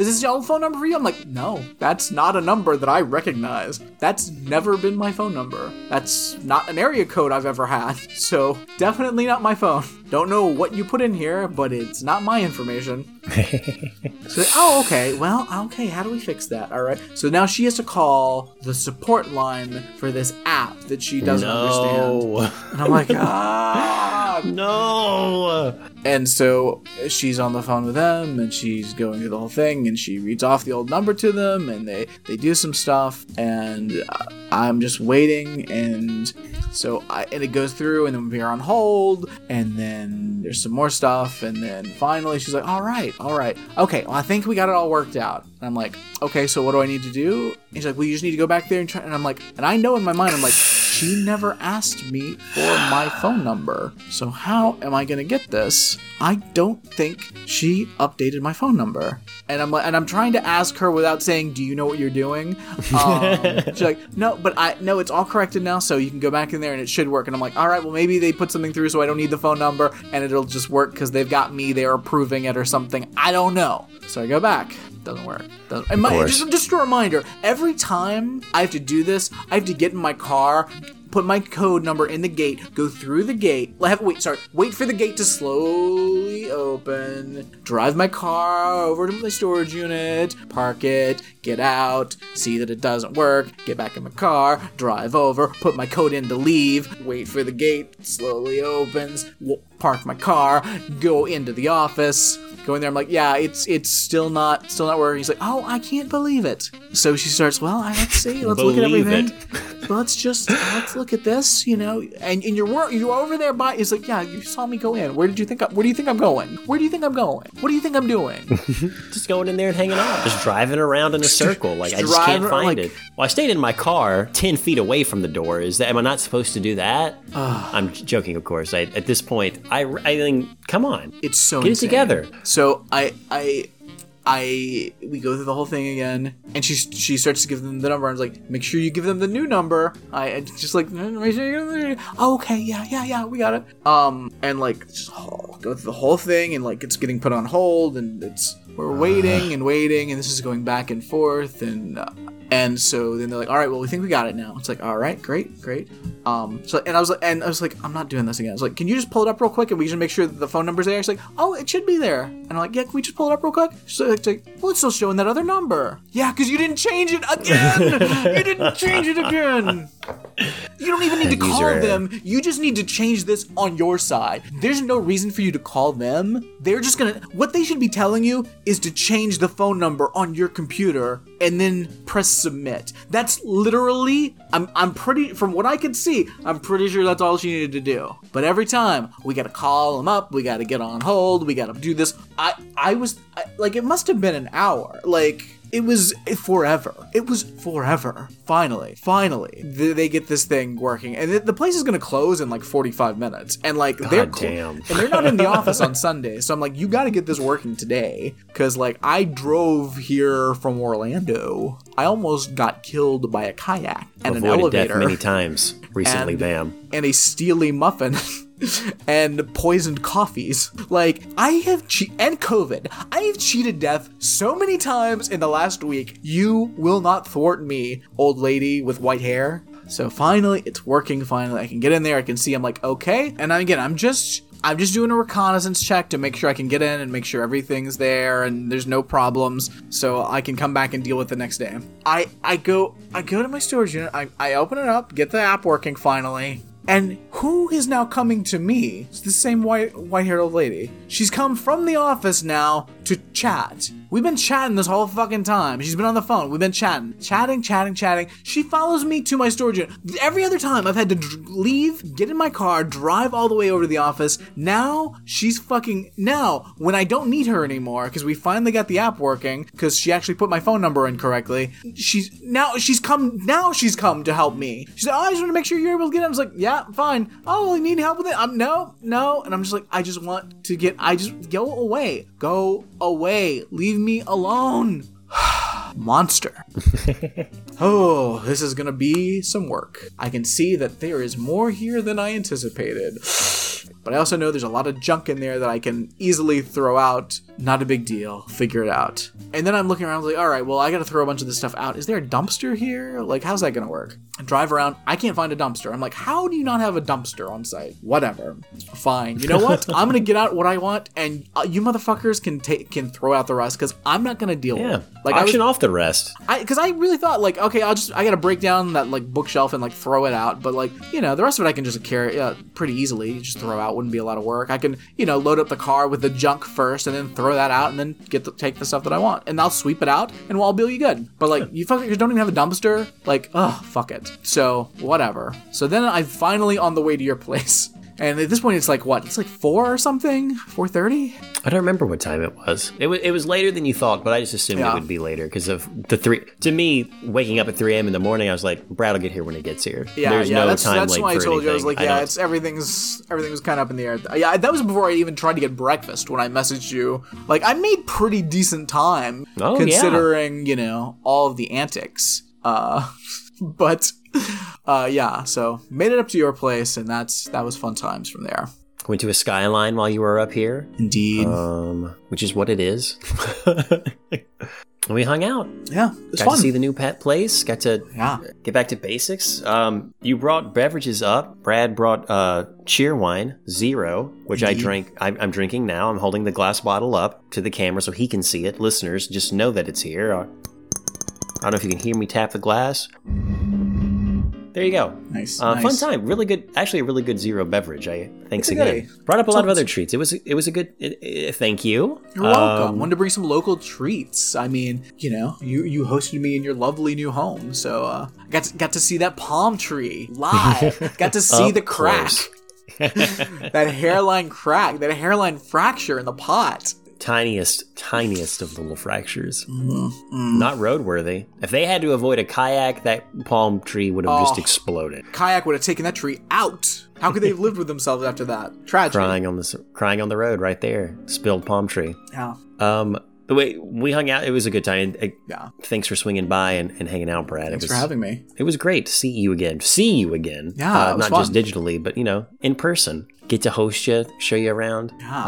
is this your old phone number for you? I'm like, no, that's not a number that I recognize. That's never been my phone number. That's not an area code I've ever had. So definitely not my phone. Don't know what you put in here, but it's not my information. so, oh, okay. Well, okay. How do we fix that? All right. So now she has to call the support line for this app that she doesn't understand. No. And I'm like, ah. No. And so she's on the phone with them, and she's going through the whole thing, and she reads off the old number to them, and they they do some stuff, and uh, I'm just waiting, and so I and it goes through, and then we're on hold, and then there's some more stuff, and then finally she's like, "All right, all right, okay, well I think we got it all worked out." And I'm like, "Okay, so what do I need to do?" And she's like, "Well, you just need to go back there and try." And I'm like, and I know in my mind, I'm like, she never asked me for my phone number, so how am I gonna get this? I don't think she updated my phone number. And I'm and I'm trying to ask her without saying, "Do you know what you're doing?" Um, she's like, "No, but I no, it's all corrected now, so you can go back in there and it should work." And I'm like, "All right, well maybe they put something through so I don't need the phone number and it'll just work because they've got me they're approving it or something. I don't know." So I go back. Doesn't work. Doesn't, and my, just, just a reminder: every time I have to do this, I have to get in my car, put my code number in the gate, go through the gate. Have wait, sorry, wait for the gate to slowly open. Drive my car over to my storage unit, park it, get out, see that it doesn't work, get back in my car, drive over, put my code in to leave, wait for the gate slowly opens, park my car, go into the office. Go in there. I'm like, yeah, it's it's still not still not working. He's like, oh, I can't believe it. So she starts. Well, I let's see. Let's look at everything. Let's just let's look at this. You know, and and you're you're over there by. He's like, yeah, you saw me go in. Where did you think? I, where do you think I'm going? Where do you think I'm going? What do you think I'm doing? Just going in there and hanging out. Just driving around in a circle. Like I just can't find like- it. Well, I stayed in my car ten feet away from the door. Is that am I not supposed to do that? I'm joking, of course. I, at this point, I I think, come on, It's so Get it together. So I I I we go through the whole thing again, and she she starts to give them the number. I was like, make sure you give them the new number. I I just like make sure you give them the oh, okay, yeah, yeah, yeah, we got it. Um, and like just oh, go through the whole thing, and like it's getting put on hold, and it's we're waiting and waiting, and this is going back and forth, and. Uh, and so then they're like, "All right, well, we think we got it now." It's like, "All right, great, great." Um, so and I was like, and I was like, "I'm not doing this again." I was like, "Can you just pull it up real quick and we just make sure that the phone number's there?" She's like, "Oh, it should be there." And I'm like, "Yeah, can we just pull it up real quick?" It's like, "Well, it's still showing that other number." Yeah, because you didn't change it again. you didn't change it again. You don't even need to call error. them. You just need to change this on your side. There's no reason for you to call them. They're just gonna. What they should be telling you is to change the phone number on your computer and then press submit. That's literally. I'm. I'm pretty. From what I can see, I'm pretty sure that's all she needed to do. But every time we gotta call them up, we gotta get on hold, we gotta do this. I. I was I, like, it must have been an hour. Like. It was forever. It was forever. Finally, finally, th- they get this thing working, and th- the place is gonna close in like 45 minutes. And like they're cl- damn. and they're not in the office on Sunday, so I'm like, you got to get this working today, because like I drove here from Orlando. I almost got killed by a kayak and an avoided death elevator many times recently. And- Bam. and a steely muffin. and poisoned coffees. Like I have che- and COVID. I have cheated death so many times in the last week. You will not thwart me, old lady with white hair. So finally, it's working. Finally, I can get in there. I can see. I'm like, okay. And again, I'm just. I'm just doing a reconnaissance check to make sure I can get in and make sure everything's there and there's no problems, so I can come back and deal with the next day. I I go I go to my storage unit. I, I open it up, get the app working finally, and who is now coming to me? It's the same white white haired old lady. She's come from the office now to chat. We've been chatting this whole fucking time. She's been on the phone. We've been chatting, chatting, chatting, chatting. She follows me to my storage unit. Every other time I've had to dr- leave, get in my car, drive all the way over to the office. Now she's fucking. Now, when I don't need her anymore, because we finally got the app working, because she actually put my phone number in correctly, she's. Now she's come. Now she's come to help me. She's like, Oh, I just want to make sure you're able to get it. I was like, Yeah, fine. Oh, you need help with it? Um, no, no. And I'm just like, I just want to get. I just. Go away. Go away. Leave me alone. Monster. oh, this is gonna be some work. I can see that there is more here than I anticipated. But I also know there's a lot of junk in there that I can easily throw out. Not a big deal. Figure it out. And then I'm looking around like, all right, well, I gotta throw a bunch of this stuff out. Is there a dumpster here? Like, how's that gonna work? I drive around. I can't find a dumpster. I'm like, how do you not have a dumpster on site? Whatever. Fine. You know what? I'm gonna get out what I want, and uh, you motherfuckers can take can throw out the rest because I'm not gonna deal Yeah. with it. Like I was Auction off the rest. I because I really thought like okay I'll just I gotta break down that like bookshelf and like throw it out but like you know the rest of it I can just carry uh, pretty easily just throw out wouldn't be a lot of work. I can you know load up the car with the junk first and then throw that out and then get the take the stuff that I want. And I'll sweep it out and I'll be good. But like you fuckers don't even have a dumpster like oh fuck it. So whatever. So then I'm finally on the way to your place and at this point it's like what it's like four or something four thirty I don't remember what time it was. It was it was later than you thought, but I just assumed Yeah. it would be later because of the three. To me, waking up at three a.m. in the morning, I was like, Brad will get here when he gets here. Yeah, There's yeah, no that's, time that's link why I for told you. I was anything. like, yeah, don't- it's everything's everything was kind of up in the air. Yeah, that was before I even tried to get breakfast when I messaged you. Like, I made pretty decent time Oh, yeah. considering you know all of the antics. Uh, but uh, yeah, so made it up to your place, and that's that was fun times from there. went to a skyline while you were up here, Indeed, um, which is what it is. And we hung out. yeah, it's Got fun. to see the new pet place. Got to yeah, get back to basics. Um, you brought beverages up. Brad brought uh, Cheerwine zero, which I Indeed. drank. I, I'm drinking now. I'm holding the glass bottle up to the camera so he can see it. Listeners, just know that it's here. I don't know if you can hear me tap the glass. There you go. nice, Uh, nice. Fun time. Really good. Actually, a really good zero beverage. I thanks It's again. goodie. Brought up a lot of other treats. It was it was a good. Uh, uh, thank you. You're welcome. Um, Wanted to bring some local treats. I mean, you know, you you hosted me in your lovely new home, so uh, got to, got to see that palm tree live. got to see the crack, that hairline crack, that hairline fracture in the pot. Tiniest, tiniest of little fractures. Mm-hmm. Not roadworthy. If they had to avoid a kayak, that palm tree would have just Oh. exploded. Kayak would have taken that tree out. How could they have lived with themselves after that? Tragic. Crying on the crying on the road right there. Spilled palm tree. Yeah. Um, the way we hung out, it was a good time. Uh, Yeah. Thanks for swinging by and, and hanging out, Brad. Thanks it for was, having me. It was great to see you again. See you again. Yeah, Uh, was not just digitally, but you know, in person. Get to host you, show you around. Yeah.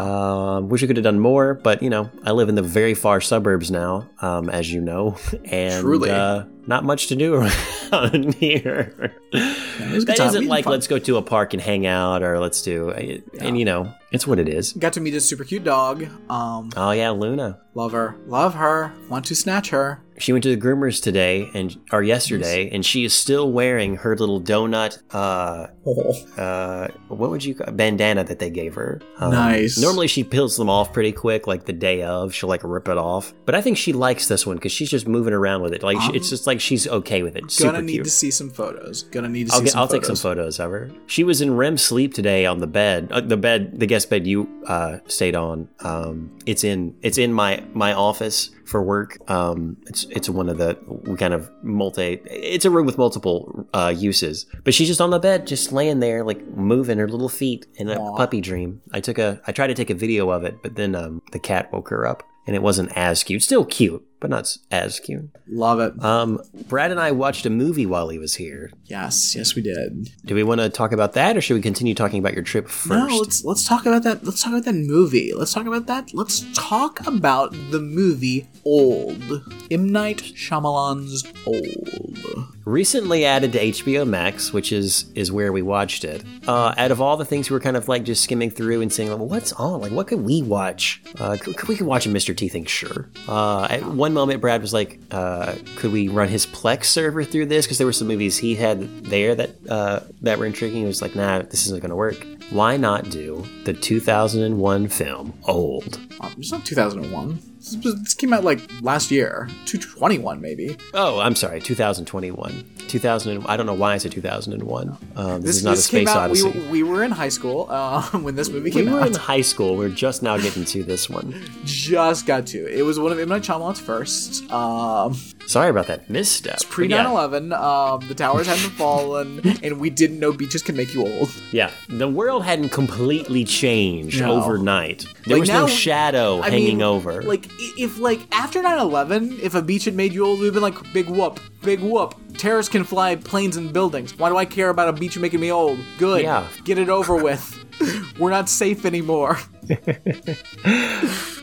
Um, wish I could have done more, but you know, I live in the very far suburbs now, um, as you know, and. Uh, not much to do around here. it was a good that isn't like let's go to a park and hang out, or let's do, and you know, it's what it is. Got to meet a super cute dog. Um, Oh yeah, Luna. love her. Love her. Want to snatch her. She went to the groomers today and or yesterday, and she is still wearing her little donut. Uh, Oh. uh, what would you call bandana that they gave her? Um, Nice. Normally she peels them off pretty quick, like the day of. She'll like rip it off, but I think she likes this one because she's just moving around with it. Like she- it's just like she's okay with it. Super Gonna need cute. to see some photos. Gonna need to I'll, see get, I'll take some photos of her. She was in REM sleep today on the bed, uh, the bed, the guest bed you uh, stayed on. Um, it's in it's in my my office for work. Um, it's it's one of the we kind of multi. It's a room with multiple uh, uses, but she's just on the bed, just laying there, like moving her little feet in a Aw. puppy dream. I took a I tried to take a video of it, but then um, the cat woke her up, and it wasn't as cute. Still cute, but not as cute. Love it. Um, Brad and I watched a movie while he was here. yes, yes, we did. Do we want to talk about that, or should we continue talking about your trip first? No, let's let's talk about that. Let's talk about that movie. Let's talk about that. Let's talk about the movie Old. M Night Shyamalan's Old. Recently added to HBO Max, which is is where we watched it. Uh, out of all the things we were kind of like just skimming through and saying, well, "What's on? Like, what could we watch? Uh, could, we could watch a Mr. T thing? Sure." Uh, at one moment, Brad was like, uh, "Could we run his Plex server through this?" Because there were some movies he had there that uh, that were intriguing. He was like, "Nah, this isn't going to work." Why not do the 2001 film Old? Um, it's not 2001. This, came out like last year, 221 maybe. Oh, I'm sorry, 2021. 2000. I don't know why I said 2001. Um, this, This, is not a this came space out. We, odyssey. were- we were in high school uh, when this movie came We came were out. in high school. We're just now getting to this one. Just got to. It was one of M Night Shyamalan's first. Um, Sorry about that misstep. It's pre But yeah, 9/11. Um, the towers hadn't fallen, and we didn't know beaches can make you old. Yeah, the world hadn't completely changed No. overnight. There Like, was no now- shadow I hanging mean, over. Like i- if like after 9/11, if a beach had made you old, we'd been like big whoop, big whoop. Terrorists can fly planes and buildings. Why do I care about a beach making me old? Good. Yeah. Get it over with. We're not safe anymore.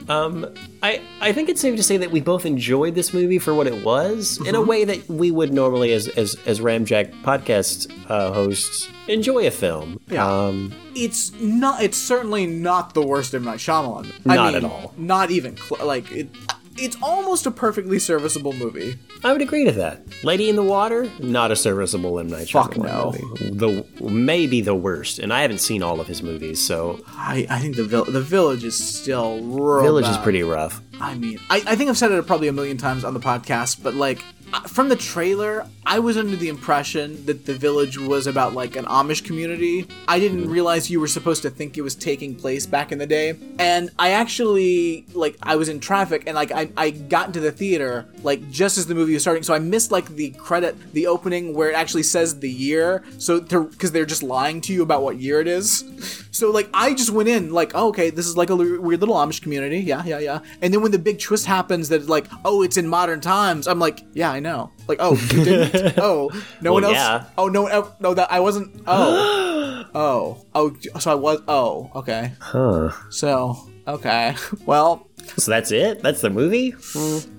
Um, I I think it's safe to say that we both enjoyed this movie for what it was, in Mm-hmm. a way that we would normally, as as as Ramjack podcast uh, hosts, enjoy a film. Yeah. Um, It's not. It's certainly not the worst M Night Shyamalan. I Not mean, at all. Not even cl- like it. It's almost a perfectly serviceable movie. I would agree to that. Lady in the Water, not a serviceable M Night Fuck no. movie. The maybe the worst, and I haven't seen all of his movies, so I, I think the vill- the village is still Village is pretty rough. I mean, I, I think I've said it probably a million times on the podcast, but like Uh, from the trailer, I was under the impression that the village was about like an Amish community. I didn't mm-hmm. realize you were supposed to think it was taking place back in the day. And I actually like I was in traffic and like I, I got into the theater like just as the movie was starting, so I missed like the credit, the opening where it actually says the year. So because they're just lying to you about what year it is. So like I just went in like, oh, okay, this is like a l- weird little Amish community. Yeah, yeah, yeah. And then when the big twist happens that like, oh, it's in modern times, I'm like, yeah, I know. Like, oh, you didn't? oh, no one else. yeah. Oh, no one. No, that I wasn't. Oh, oh, oh. So I was. Oh, okay. Huh. So okay. Well, So that's it. That's the movie.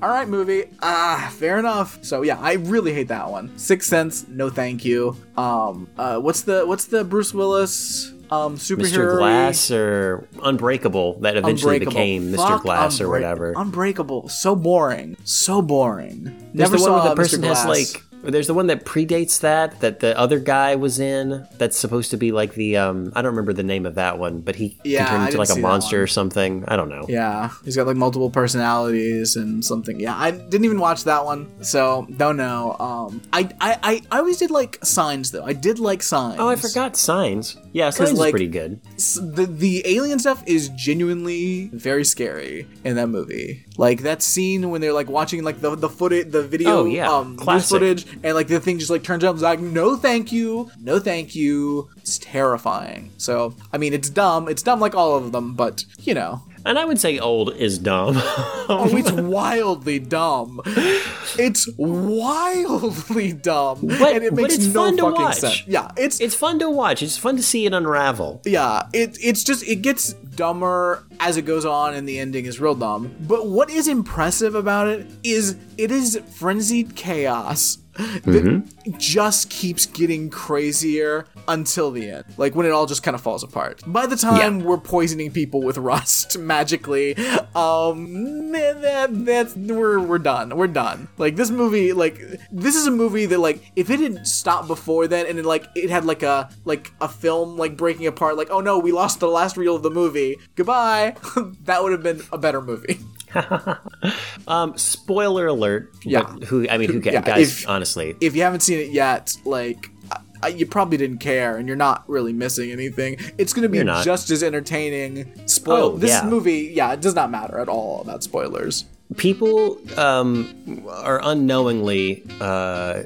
all right, movie. Ah, fair enough. So yeah, I really hate that one. Six Sense, no thank you. Um, uh, what's the what's the Bruce Willis um superhero? Mr. Glass or Unbreakable that eventually Unbreakable. became Mr. Fuck Glass or whatever. Unbreakable. So boring. So boring. There's Never the one saw where the Mr. person has like. There's the one that predates that that the other guy was in. That's supposed to be like the um. I don't remember the name of that one, but he Yeah, can turn I into like a monster or something. I don't know. Yeah, he's got like multiple personalities and something. Yeah, I didn't even watch that one, so don't know. Um, I I I, I always did like Signs though. I did like Signs. Oh, I forgot Signs. Yeah, Signs like- is pretty good. S- The the alien stuff is genuinely very scary in that movie. Like that scene when they're like watching like the the footage, the video, Oh, yeah. um, footage, and like the thing just like turns up. and is like, no, thank you, no, thank you. It's terrifying. So I mean, it's dumb. It's dumb like all of them, but you know. And I would say old is dumb. Oh, it's wildly dumb. It's wildly dumb, But- and it but makes it's no fun to fucking watch. sense. Yeah, it's it's fun to watch. It's fun to see it unravel. yeah, it it's just it gets dumber as it goes on, and the ending is real dumb. But what is impressive about it is it is frenzied chaos that just keeps getting crazier until the end. Like when it all just kind of falls apart. By the time we're poisoning people with rust magically, um, that, that's we're we're done. We're done. Like this movie, like this is a movie that like if it had stopped before then and it, like it had like a like a film like breaking apart, like oh no, we lost the last reel of the movie. Goodbye. that would have been a better movie. Um, spoiler alert. Yeah. Who? I mean, who? ca- Yeah, guys, if- honestly, if you haven't seen it yet, like you probably didn't care, and you're not really missing anything. It's going to be just as entertaining. Spoil Oh, this yeah. movie. Yeah, it does not matter at all about spoilers. People um, are unknowingly uh,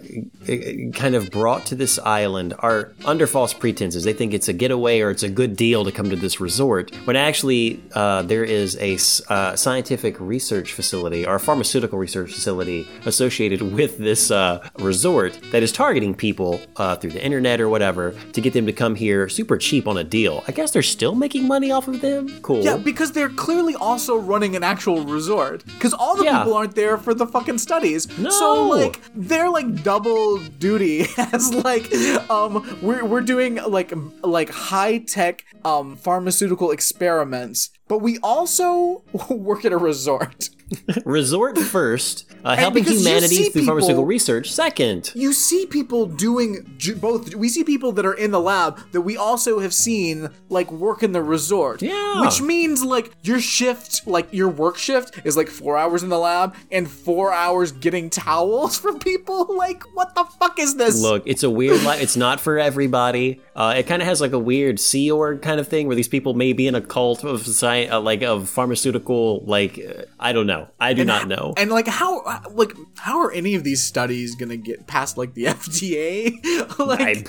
kind of brought to this island are under false pretenses. They think it's a getaway or it's a good deal to come to this resort, when actually uh, there is a uh, scientific research facility or a pharmaceutical research facility associated with this uh, resort that is targeting people uh, through the internet or whatever to get them to come here super cheap on a deal. I guess they're still making money off of them. Cool. Yeah, because they're clearly also running an actual resort. Because all the Yeah. people aren't there for the fucking studies. No. So like they're like double duty as like um we're we're doing like like high tech um pharmaceutical experiments but we also work at a resort. Resort first, uh, helping humanity through pharmaceutical research second. You see people doing ju- both. We see people that are in the lab that we also have seen like work in the resort. Yeah. Which means like your shift, like your work shift, is like four hours in the lab and four hours getting towels from people. Like, what the fuck is this? Look, it's a weird life. It's not for everybody. Uh, it kind of has like a weird Sea Org kind of thing where these people may be in a cult of science, uh, like of pharmaceutical, like uh, I don't know. I do not know. And like how like how are any of these studies gonna get past like the FDA? like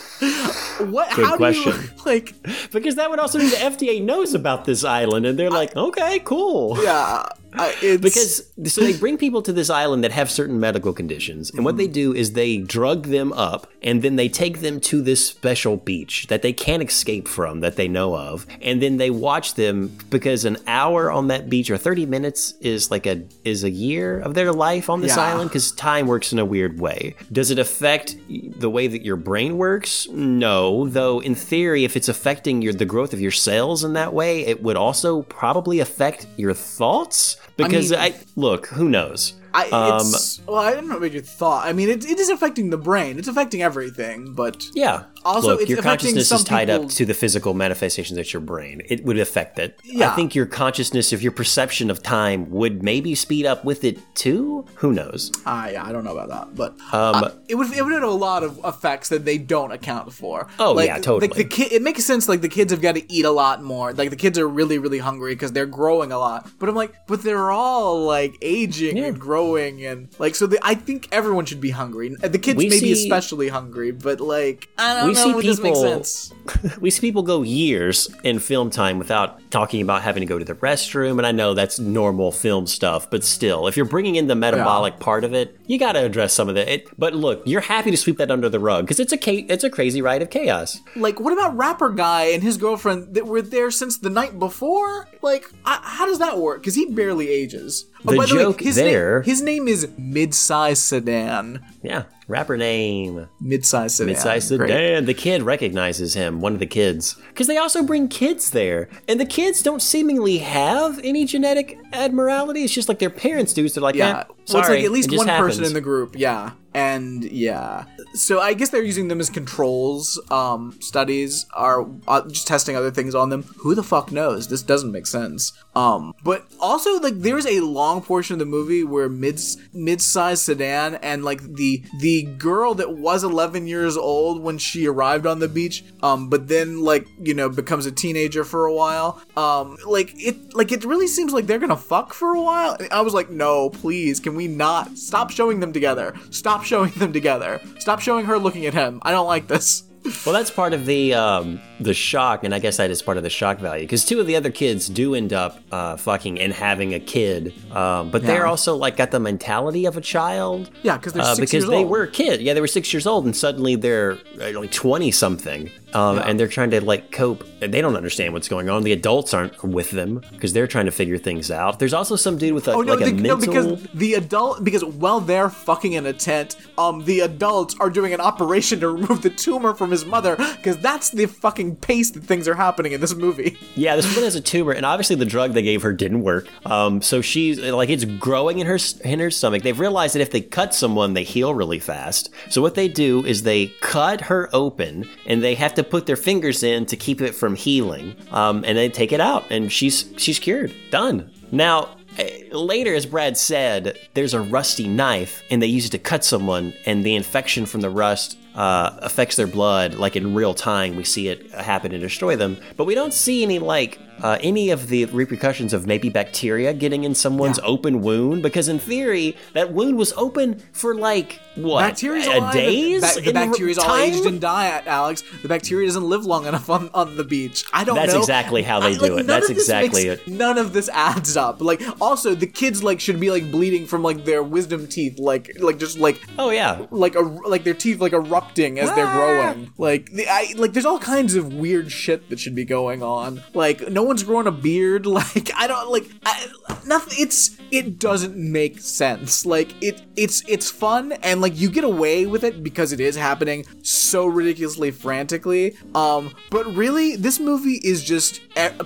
what Good how do you question. like because that would also mean the FDA knows about this island, and they're like, okay, cool. yeah uh, it's, Because so they bring people to this island that have certain medical conditions, and what they do is they drug them up, and then they take them to this special beach that they can't escape from, that they know of, and then they watch them because an hour on that beach or thirty minutes is like a is a year of their life on this Yeah. island because time works in a weird way. Does it affect the way that your brain works? No, though in theory, if it's affecting your the growth of your cells in that way, it would also probably affect your thoughts. Because mean- I, look, who knows? I, Um, well, I don't know what your thought. I mean, it, it is affecting the brain. It's affecting everything, but yeah. Also, look, it's your consciousness is tied up to the physical manifestations of your brain. It would affect it. I think your consciousness, if your perception of time would maybe speed up with it too. Who knows? I I don't know about that, but Um, uh, it would it would have a lot of effects that they don't account for. Oh, like, yeah, totally. Like the kid, it makes sense. Like the kids have got to eat a lot more. Like the kids are really really hungry because they're growing a lot. But I'm like, but they're all like aging and growing and like so. The, I think everyone should be hungry. The kids We maybe see- especially hungry, but like I don't We know. See it doesn't make people- sense. we see people go years in film time without talking about having to go to the restroom and i know that's normal film stuff but still if you're bringing in the metabolic part of it you got to address some of it but look you're happy to sweep that under the rug because it's a ca- it's a crazy ride of chaos Like, what about rapper guy and his girlfriend that were there since the night before? Like, I, how does that work? Because he barely ages. Oh, The by joke his there- Name, his name is Midsize Sedan. yeah rapper name Midsize Sedan. Midsize Great. Sedan. The kid recognizes him, one of the kids. Because they also bring kids there. And the kids don't seemingly have any genetic abnormality. It's just like their parents do. So they're like, Yeah. yeah, well, it's like at least one person in the group. Yeah. And yeah. So I guess they're using them as controls. Um, studies are uh, just testing other things on them. Who the fuck knows? This doesn't make sense. Um, but also like there's a long portion of the movie where mid mid-sized sedan and like the the girl that was 11 years old when she arrived on the beach, um, but then like you know becomes a teenager for a while. Um, like it like it really seems like they're gonna fuck for a while. I was like, no, please, can we not stop showing them together? Stop showing them together. Stop showing her looking at him. I don't like this. Well, that's part of the um, the shock, and I guess that is part of the shock value because two of the other kids do end up uh, fucking and having a kid, um, but they're also like got the mentality of a child. Yeah, they're uh, because years they old. were a kid. Yeah, they were six years old, and suddenly they're uh, like twenty something, um, and they're trying to like cope. They don't understand what's going on. The adults aren't with them because they're trying to figure things out. There's also some dude with a, Oh no, like a the, no, mental. because the adult because while they're fucking in a tent, um, the adults are doing an operation to remove the tumor from his mother because that's the fucking pace that things are happening in this movie. Yeah, this woman has a tumor, and obviously the drug they gave her didn't work. Um, so she's like, it's growing in her in her stomach. They've realized that if they cut someone, they heal really fast. So what they do is they cut her open, and they have to put their fingers in to keep it from healing. Um, and they take it out, and she's she's cured, done. Now. eh, Later, as Brad said, there's a rusty knife, and they use it to cut someone, and the infection from the rust uh, affects their blood like in real time we see it happen and destroy them but we don't see any like uh, any of the repercussions of maybe bacteria getting in someone's open wound because in theory that wound was open for like what Bacteria's a alive. days The, ba- the bacteria's all time? aged and die, Alex. The bacteria doesn't live long enough on, on the beach. I don't That's know. exactly how they I- do like, it. That's exactly makes- it. None of this adds up. Like, also, the kids like should be like bleeding from like their wisdom teeth, like like just like oh yeah like a like their teeth like erupting as they're growing. Like, the, I, like there's all kinds of weird shit that should be going on. Like, no one's growing a beard. Like, I don't like I, nothing. It's it doesn't make sense. Like, it it's it's fun and like you get away with it because it is happening so ridiculously frantically. Um, but really, this movie is just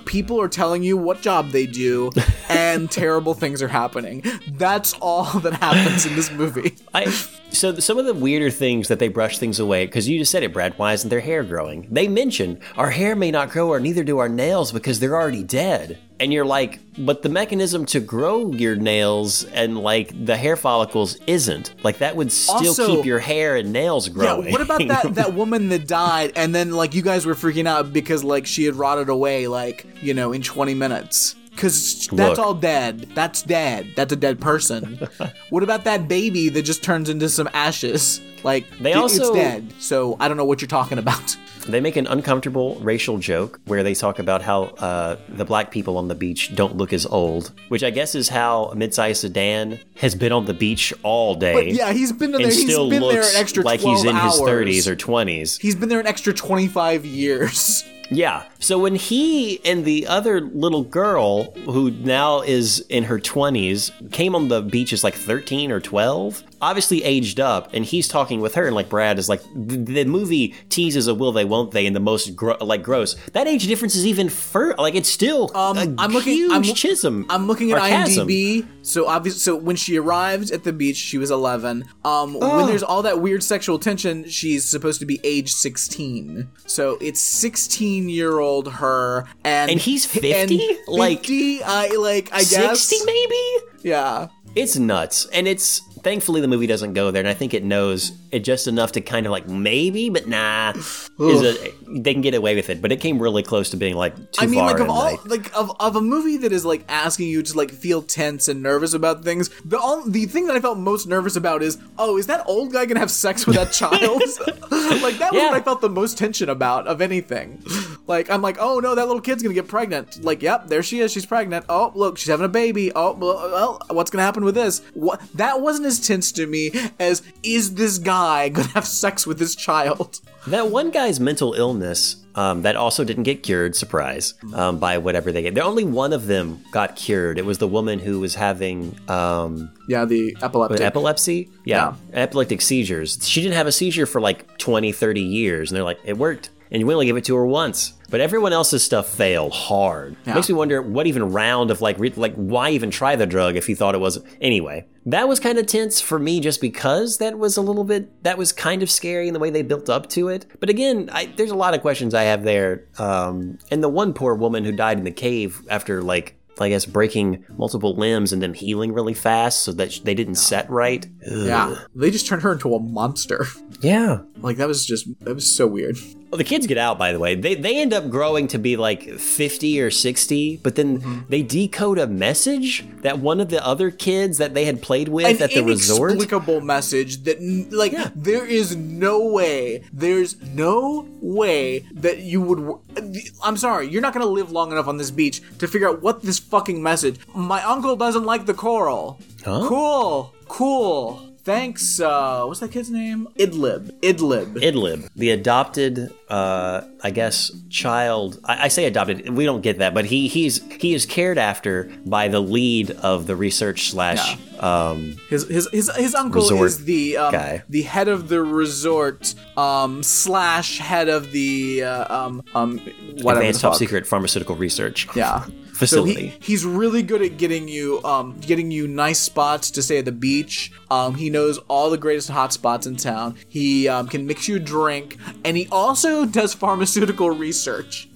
people are telling you what job they do, and terrible things are happening. That's all that happens in this movie. I so some of the weirder things that they brush things away because you just said it, Brad. Why isn't their hair growing? They mention our hair may not grow, or neither do our nails because they're already dead. And you're like, but the mechanism to grow your nails and like the hair follicles isn't like that would still Also- keep your hair and nails growing. Yeah, what about that that woman that died and then like you guys were freaking out because like she had rotted away like, you know, in 20 minutes. Cuz that's Look. all dead. That's dead. That's a dead person. what about that baby that just turns into some ashes? Like They it- it's also- dead. So I don't know what you're talking about. They make an uncomfortable racial joke where they talk about how uh, the black people on the beach don't look as old, which I guess is how Midsize Sedan has been on the beach all day. But yeah, he's been there. He's still been there looks an extra like he's in his 30s or 20s. He's been there an extra 25 years. Yeah. So when he and the other little girl, who now is in her 20s, came on the beach as like 13 or 12, obviously aged up, and he's talking with her, and like Brad is like, the, the movie teases a will they, won't they, in the most gro- like gross. That age difference is even fur like it's still Um, I'm looking. huge I'm, chism. I'm looking at. IMDb. So obviously, so when she arrived at the beach, she was 11. Um, when there's all that weird sexual tension, she's supposed to be age 16. So it's 16 year old her, and And he's 50? and Like, 50, I like. I guess 60 maybe? Yeah. It's nuts. And it's thankfully the movie doesn't go there, and I think it knows just enough to kind of like maybe, but nah. Is a, they can get away with it, but it came really close to being like too I mean, far. like of all, like- like of, of a movie that is like asking you to like feel tense and nervous about things. The all, the thing that I felt most nervous about is, oh, is that old guy gonna have sex with that child? like that was Yeah. what I felt the most tension about of anything. Like I'm like, oh no, that little kid's gonna get pregnant. Like, yep, there she is, she's pregnant. Oh, look, she's having a baby. Oh, well, well what's gonna happen with this? What? That wasn't as tense to me as is this guy gonna have sex with this child? that one guy's mental illness um, that also didn't get cured, surprise, um, by whatever they get. There only one of them got cured. It was the woman who was having um, Yeah, the epileptic. epilepsy. Yeah, epileptic seizures. She didn't have a seizure for like 20, 30 years, and they're like, it worked. And you only gave it to her once. But everyone else's stuff failed hard. Makes me wonder what even round of like, re- like why even try the drug if he thought it was. Anyway, that was kind of tense for me just because that was a little bit, that was kind of scary in the way they built up to it. But again, I, there's a lot of questions I have there. Um, and the one poor woman who died in the cave after like, I guess breaking multiple limbs and then healing really fast so that sh- they didn't set right. Ugh. Yeah, they just turned her into a monster. Yeah. Like that was just that was so weird. Well, the kids get out, by the way. They they end up growing to be like 50 or 60, but then Mm-hmm. they decode a message that one of the other kids that they had played with An at the resort. inexplicable message that like Yeah. there is no way, there's no way that you would. I'm sorry, you're not gonna live long enough on this beach to figure out what this fucking message. My uncle doesn't like the coral. Huh? Cool, cool. Thanks. Uh, what's that kid's name? Idlib. Idlib. Idlib, the adopted, uh, I guess, child. I, I say adopted. We don't get that, but he he's he is cared after by the lead of the research slash. Um, His his his, his uncle is the um, guy. the head of the resort um slash head of the uh, um um whatever advanced top secret pharmaceutical research. yeah Facility. So he, he's really good at getting you um getting you nice spots to stay at the beach. Um he knows all the greatest hot spots in town. He um, can mix you a drink and he also does pharmaceutical research.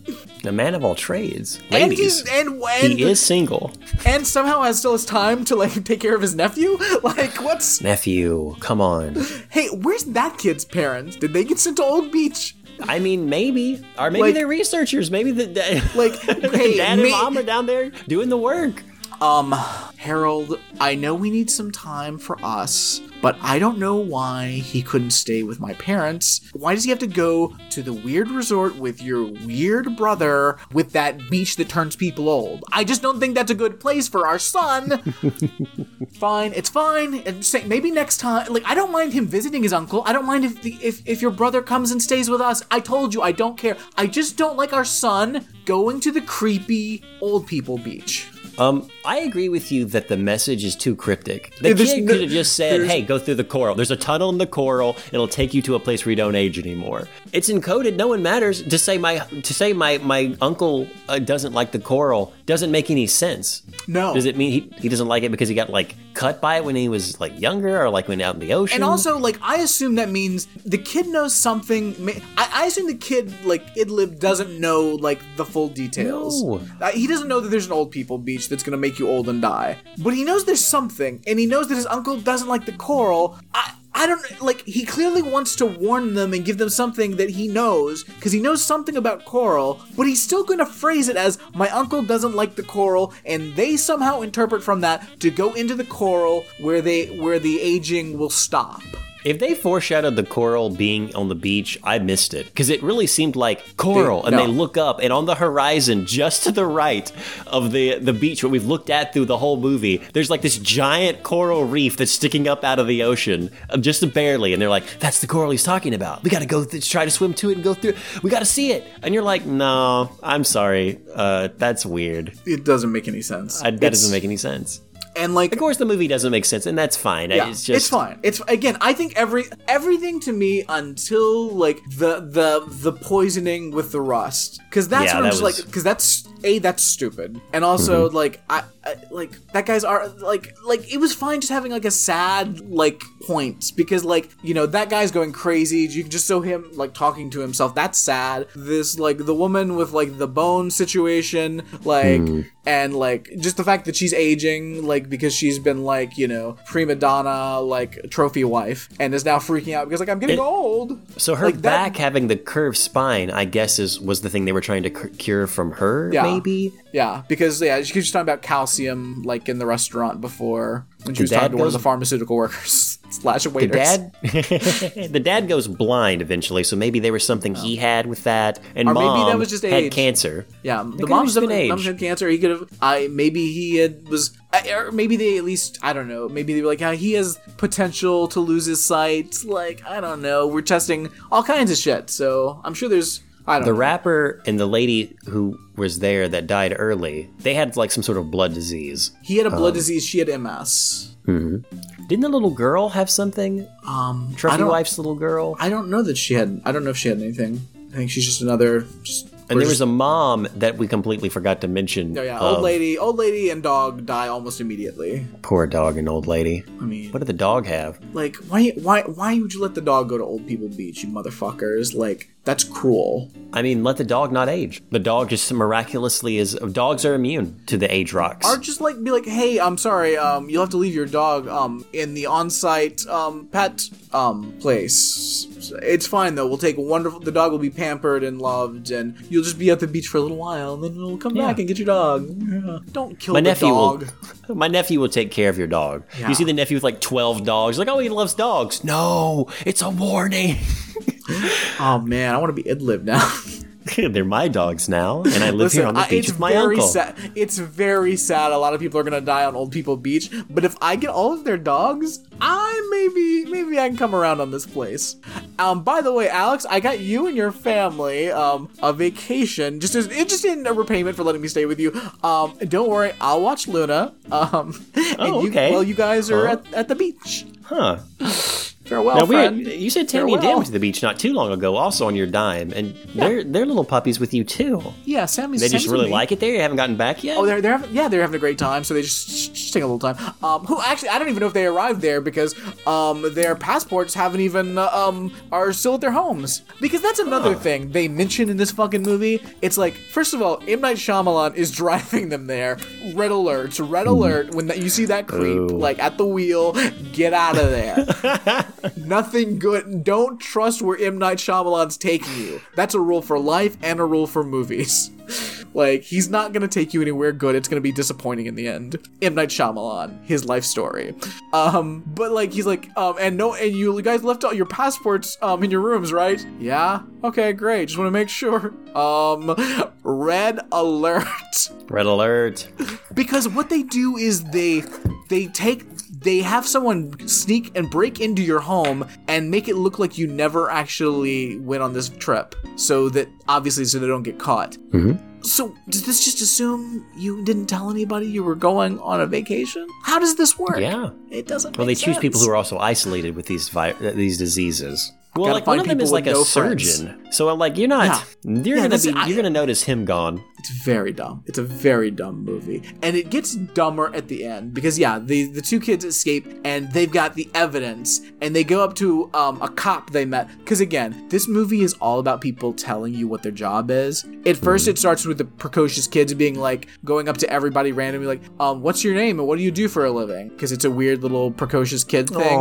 A man of all trades. And Ladies. he's and and, he is single. and somehow has still has time to like take care of his nephew. Like what's Nephew, come on. Hey, where's that kid's parents? Did they get sent to Old Beach? I mean, maybe, or maybe Like- they're researchers. Maybe the, the Like, hey, dad and may- mom are down there doing the work. Um, Harold, I know we need some time for us, but I don't know why he couldn't stay with my parents. Why does he have to go to the weird resort with your weird brother with that beach that turns people old? I just don't think that's a good place for our son. fine, it's fine. And say, maybe next time, like I don't mind him visiting his uncle. I don't mind if the if if your brother comes and stays with us. I told you I don't care. I just don't like our son going to the creepy old people beach. Um, I agree with you that the message is too cryptic. The Yeah, kid could have just said, "Hey, go through the coral. There's a tunnel in the coral. It'll take you to a place where you don't age anymore." It's encoded. No one matters. To say my to say my my uncle uh, doesn't like the coral doesn't make any sense. No. Does it mean he, he doesn't like it because he got like cut by it when he was like younger, or like when out in the ocean? And also, like, I assume that means the kid knows something. I, I assume the kid, like, Idlib doesn't know, like, the full details. No. Uh, he doesn't know that there's an old people beach that's gonna make you old and die. But he knows there's something, and he knows that his uncle doesn't like the coral. I, I don't like. He clearly wants to warn them and give them something that he knows because he knows something about coral. But he's still going to phrase it as "my uncle doesn't like the coral," and they somehow interpret from that to go into the coral where they where the aging will stop. If they foreshadowed the coral being on the beach, I missed it because it really seemed like coral, Dude, and they look up, and on the horizon, just to the right of the the beach, what we've looked at through the whole movie, there's like this giant coral reef that's sticking up out of the ocean, uh, just barely, and they're like, "That's the coral he's talking about. We got to go th- try to swim to it and go through. We got to see it." And you're like, "No, I'm sorry, uh, that's weird. It doesn't make any sense. I, that It's- doesn't make any sense." And like Of course, the movie doesn't make sense, and that's fine. Yeah, it's just fine. It's again. I think every everything to me until like the the the poisoning with the rust, because that's Yeah, what I'm that just was- Mm-hmm. like. Because that's a that's stupid, and also like I, I like that guy's art. Like like it was fine just having like a sad like point because like you know that guy's going crazy. You can just show him like talking to himself. That's sad. This like the woman with like the bone situation, like Hmm. and like just the fact that she's aging, like because she's been like you know prima donna, like trophy wife, and is now freaking out because like I'm getting It- old. So her Like, that- back having the curved spine, I guess, is was the thing they were trying to cure from her. Yeah. Maybe Yeah, because yeah, she's talking about calcium like in the restaurant before when she The was talking to one of the pharmaceutical workers slash the dad. the dad goes blind eventually, so maybe there was something he had with that, and Or maybe mom that was just had age. cancer. Yeah, the could've mom's been age. mom's had cancer. He could have. I maybe he had was. Or maybe they at least I don't know. Maybe they were like, ah, he has potential to lose his sight. Like I don't know. We're testing all kinds of shit. So I'm sure there's. I don't The know. rapper and the lady who was there that died early, they had like some sort of blood disease. He had a Um, blood disease. She had MS. Didn't the little girl have something? Um, Trophy wife's little girl. I don't know that she had. I don't know if she had anything. I think she's just another. Just, And there was a mom that we completely forgot to mention. Oh yeah, old lady, old lady, and dog die almost immediately. Poor dog and old lady. I mean, What did the dog have? like, why, why, why would you let the dog go to old people beach, you motherfuckers? Like, that's cruel. I mean, let the dog not age. The dog just miraculously is. Dogs are immune to the age rocks. Or just like be like, hey, I'm sorry, um, you'll have to leave your dog, um, in the on-site, um, pet, um, place. It's fine though. We'll take wonderful. The dog will be pampered and loved, and you'll just be at the beach for a little while, and then we'll come Yeah. back and get your dog. Yeah. Don't kill my the nephew dog. will. My nephew will take care of your dog. Yeah. You see the nephew with like twelve dogs. Like, oh, he loves dogs. No, it's a warning. Oh man, I want to be Idlib now. They're my dogs now, and I live here on the I- beach it's with my very uncle. sad. It's very sad. A lot of people are gonna die on Old People Beach. But if I get all of their dogs, I maybe maybe I can come around on this place. Um, by the way, Alex, I got you and your family um a vacation just as just in a repayment for letting me stay with you. Um, don't worry, I'll watch Luna. Um, and Oh, you, okay. Well, you guys are Huh? at, at the beach. Huh? Farewell, now friend. you said Tammy and Dan went to the beach not too long ago, also on your dime, and they're they're little puppies with you too. yeah, Sammy's. They just Sammy's really like it there. You haven't gotten back yet. Oh, they're they're having, yeah, they're having a great time. So they just just take a little time. Um, who actually I don't even know if they arrived there because um their passports haven't even uh, um are still at their homes. Because that's another Huh. thing they mention in this fucking movie. It's like first of all, M Night Shyamalan is driving them there. Red alert! Red alert! When that, you see that creep Ooh. like at the wheel, get out of there. Nothing good. Don't trust where M Night Shyamalan's taking you. That's a rule for life and a rule for movies. Like he's not gonna take you anywhere good. It's gonna be disappointing in the end. M Night Shyamalan, his life story. Um, but like he's like, um, and no, and you guys left all your passports um in your rooms, right? Yeah. Okay, great. Just want to make sure. Um, red alert. Red alert. because what they do is they they take they have someone sneak and break into your home and make it look like you never actually went on this trip so that obviously so they don't get caught Mm-hmm. So does this just assume you didn't tell anybody you were going on a vacation how does this work Yeah. it doesn't Well, they make choose people who are also isolated with these vi- these diseases. Well, like one of them is like a no friends. surgeon. So like you're not you're Yeah, gonna be I- you're gonna notice him gone. It's very dumb. It's a very dumb movie. And it gets dumber at the end because yeah, the the two kids escape and they've got the evidence and they go up to um, a cop they met cuz again, this movie is all about people telling you what their job is. At first it starts with the precocious kids being like going up to everybody randomly like, "Um, what's your name and what do you do for a living?" because it's a weird little precocious kid thing.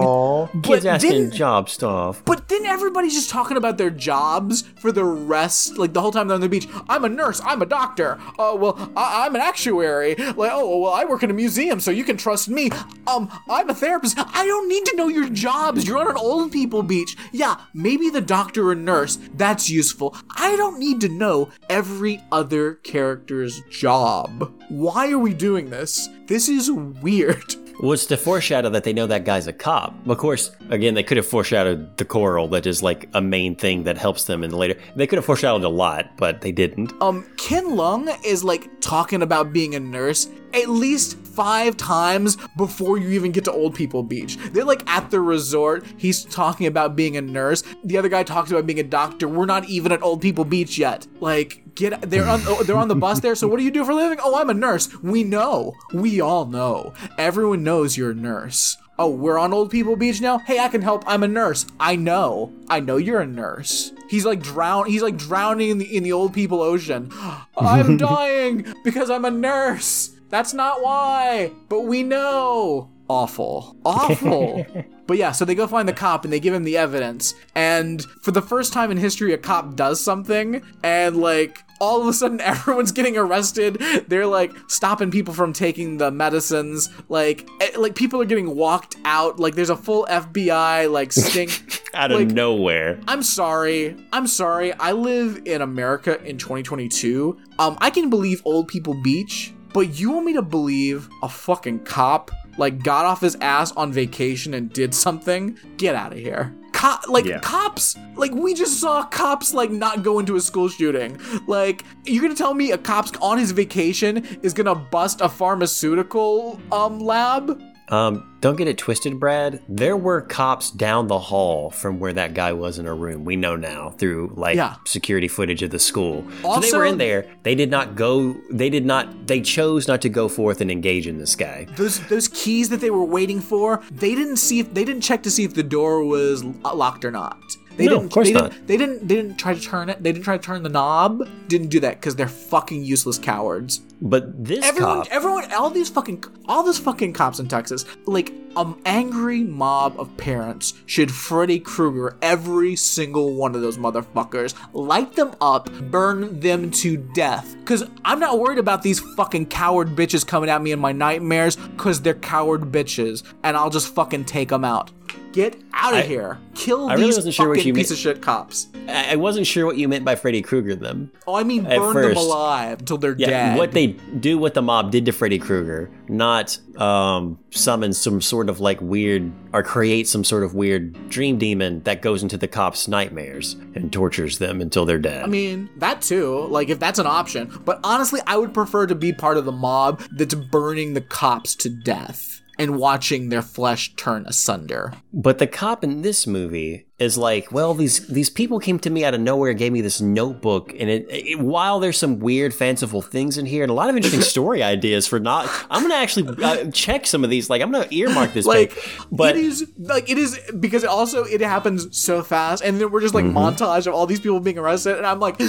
kids asking didn't- job stuff. But then everybody's just talking about their jobs for the rest, like the whole time they're on the beach. I'm a nurse. I'm a doctor. Oh well, I- I'm an actuary. Like oh well, I work in a museum, so you can trust me. Um, I'm a therapist. I don't need to know your jobs. You're on an old people beach. Yeah, maybe the doctor or nurse. That's useful. I don't need to know every other character's job. Why are we doing this? This is weird. It's to foreshadow that they know that guy's a cop. Of course, again, they could have foreshadowed the coral, that is like a main thing that helps them in the later. They could have foreshadowed a lot, but they didn't. um Ken Leung is like talking about being a nurse at least five times before you even get to Old People Beach. They're like at the resort. He's talking about being a nurse. The other guy talks about being a doctor. We're not even at Old People Beach yet. Like get they're on oh, they're on the bus there. So what do you do for a living? Oh, I'm a nurse. We know. We all know. Everyone knows you're a nurse. Oh, we're on Old People Beach now? Hey, I can help. I'm a nurse. I know. I know you're a nurse. He's like drown he's like drowning in the in the old people ocean. I'm dying because I'm a nurse. That's not why. But we know. Awful. Awful. But yeah, so they go find the cop and they give him the evidence. And for the first time in history, a cop does something, and like all of a sudden everyone's getting arrested. They're like stopping people from taking the medicines. Like, eh, like people are getting walked out. Like there's a full FBI like stink. Out of Like- nowhere. I'm sorry. I'm sorry. I live in America in 2022. Um, I can believe old people beach, but you want me to believe a fucking cop like got off his ass on vacation and did something? Get out of here. Co- like Yeah. cops, like we just saw cops like not go into a school shooting. Like you're gonna tell me a cop's on his vacation is gonna bust a pharmaceutical um lab? Um, don't get it twisted, Brad. There were cops down the hall from where that guy was in a room. We know now through like Yeah. security footage of the school. so they were in there. They did not go. They did not. They chose not to go forth and engage in this guy. those those keys that they were waiting for they didn't see if they didn't check to see if the door was locked or not they No, didn't of course they not. didn't they didn't they didn't try to turn it they didn't try to turn the knob didn't do that because they're fucking useless cowards. But this everyone cop, everyone all these fucking all those fucking cops in texas like an angry mob of parents should freddy krueger every single one of those motherfuckers light them up burn them to death. Because i'm not worried about these fucking coward bitches coming at me in my nightmares because they're coward bitches and i'll just fucking take them out get out of I- here kill I really these wasn't sure what you piece meant- of shit cops I I wasn't sure what you meant by Freddy Krueger. Them. oh i mean burn them alive until they're Yeah, dead what they do, what the mob did to Freddy Krueger, not um, summon some sort of like weird or create some sort of weird dream demon that goes into the cops' nightmares and tortures them until they're dead. I mean, that too. Like, if that's an option. But honestly, I would prefer to be part of the mob that's burning the cops to death and watching their flesh turn asunder. But the cop in this movie is like, well, these these people came to me out of nowhere and gave me this notebook, and it, it while there's some weird, fanciful things in here and a lot of interesting story ideas for not, I'm gonna actually uh, check some of these. Like, I'm gonna earmark this. Like, page. but it is like it is because it also it happens so fast, and then we're just like montage of all these people being arrested, and I'm like,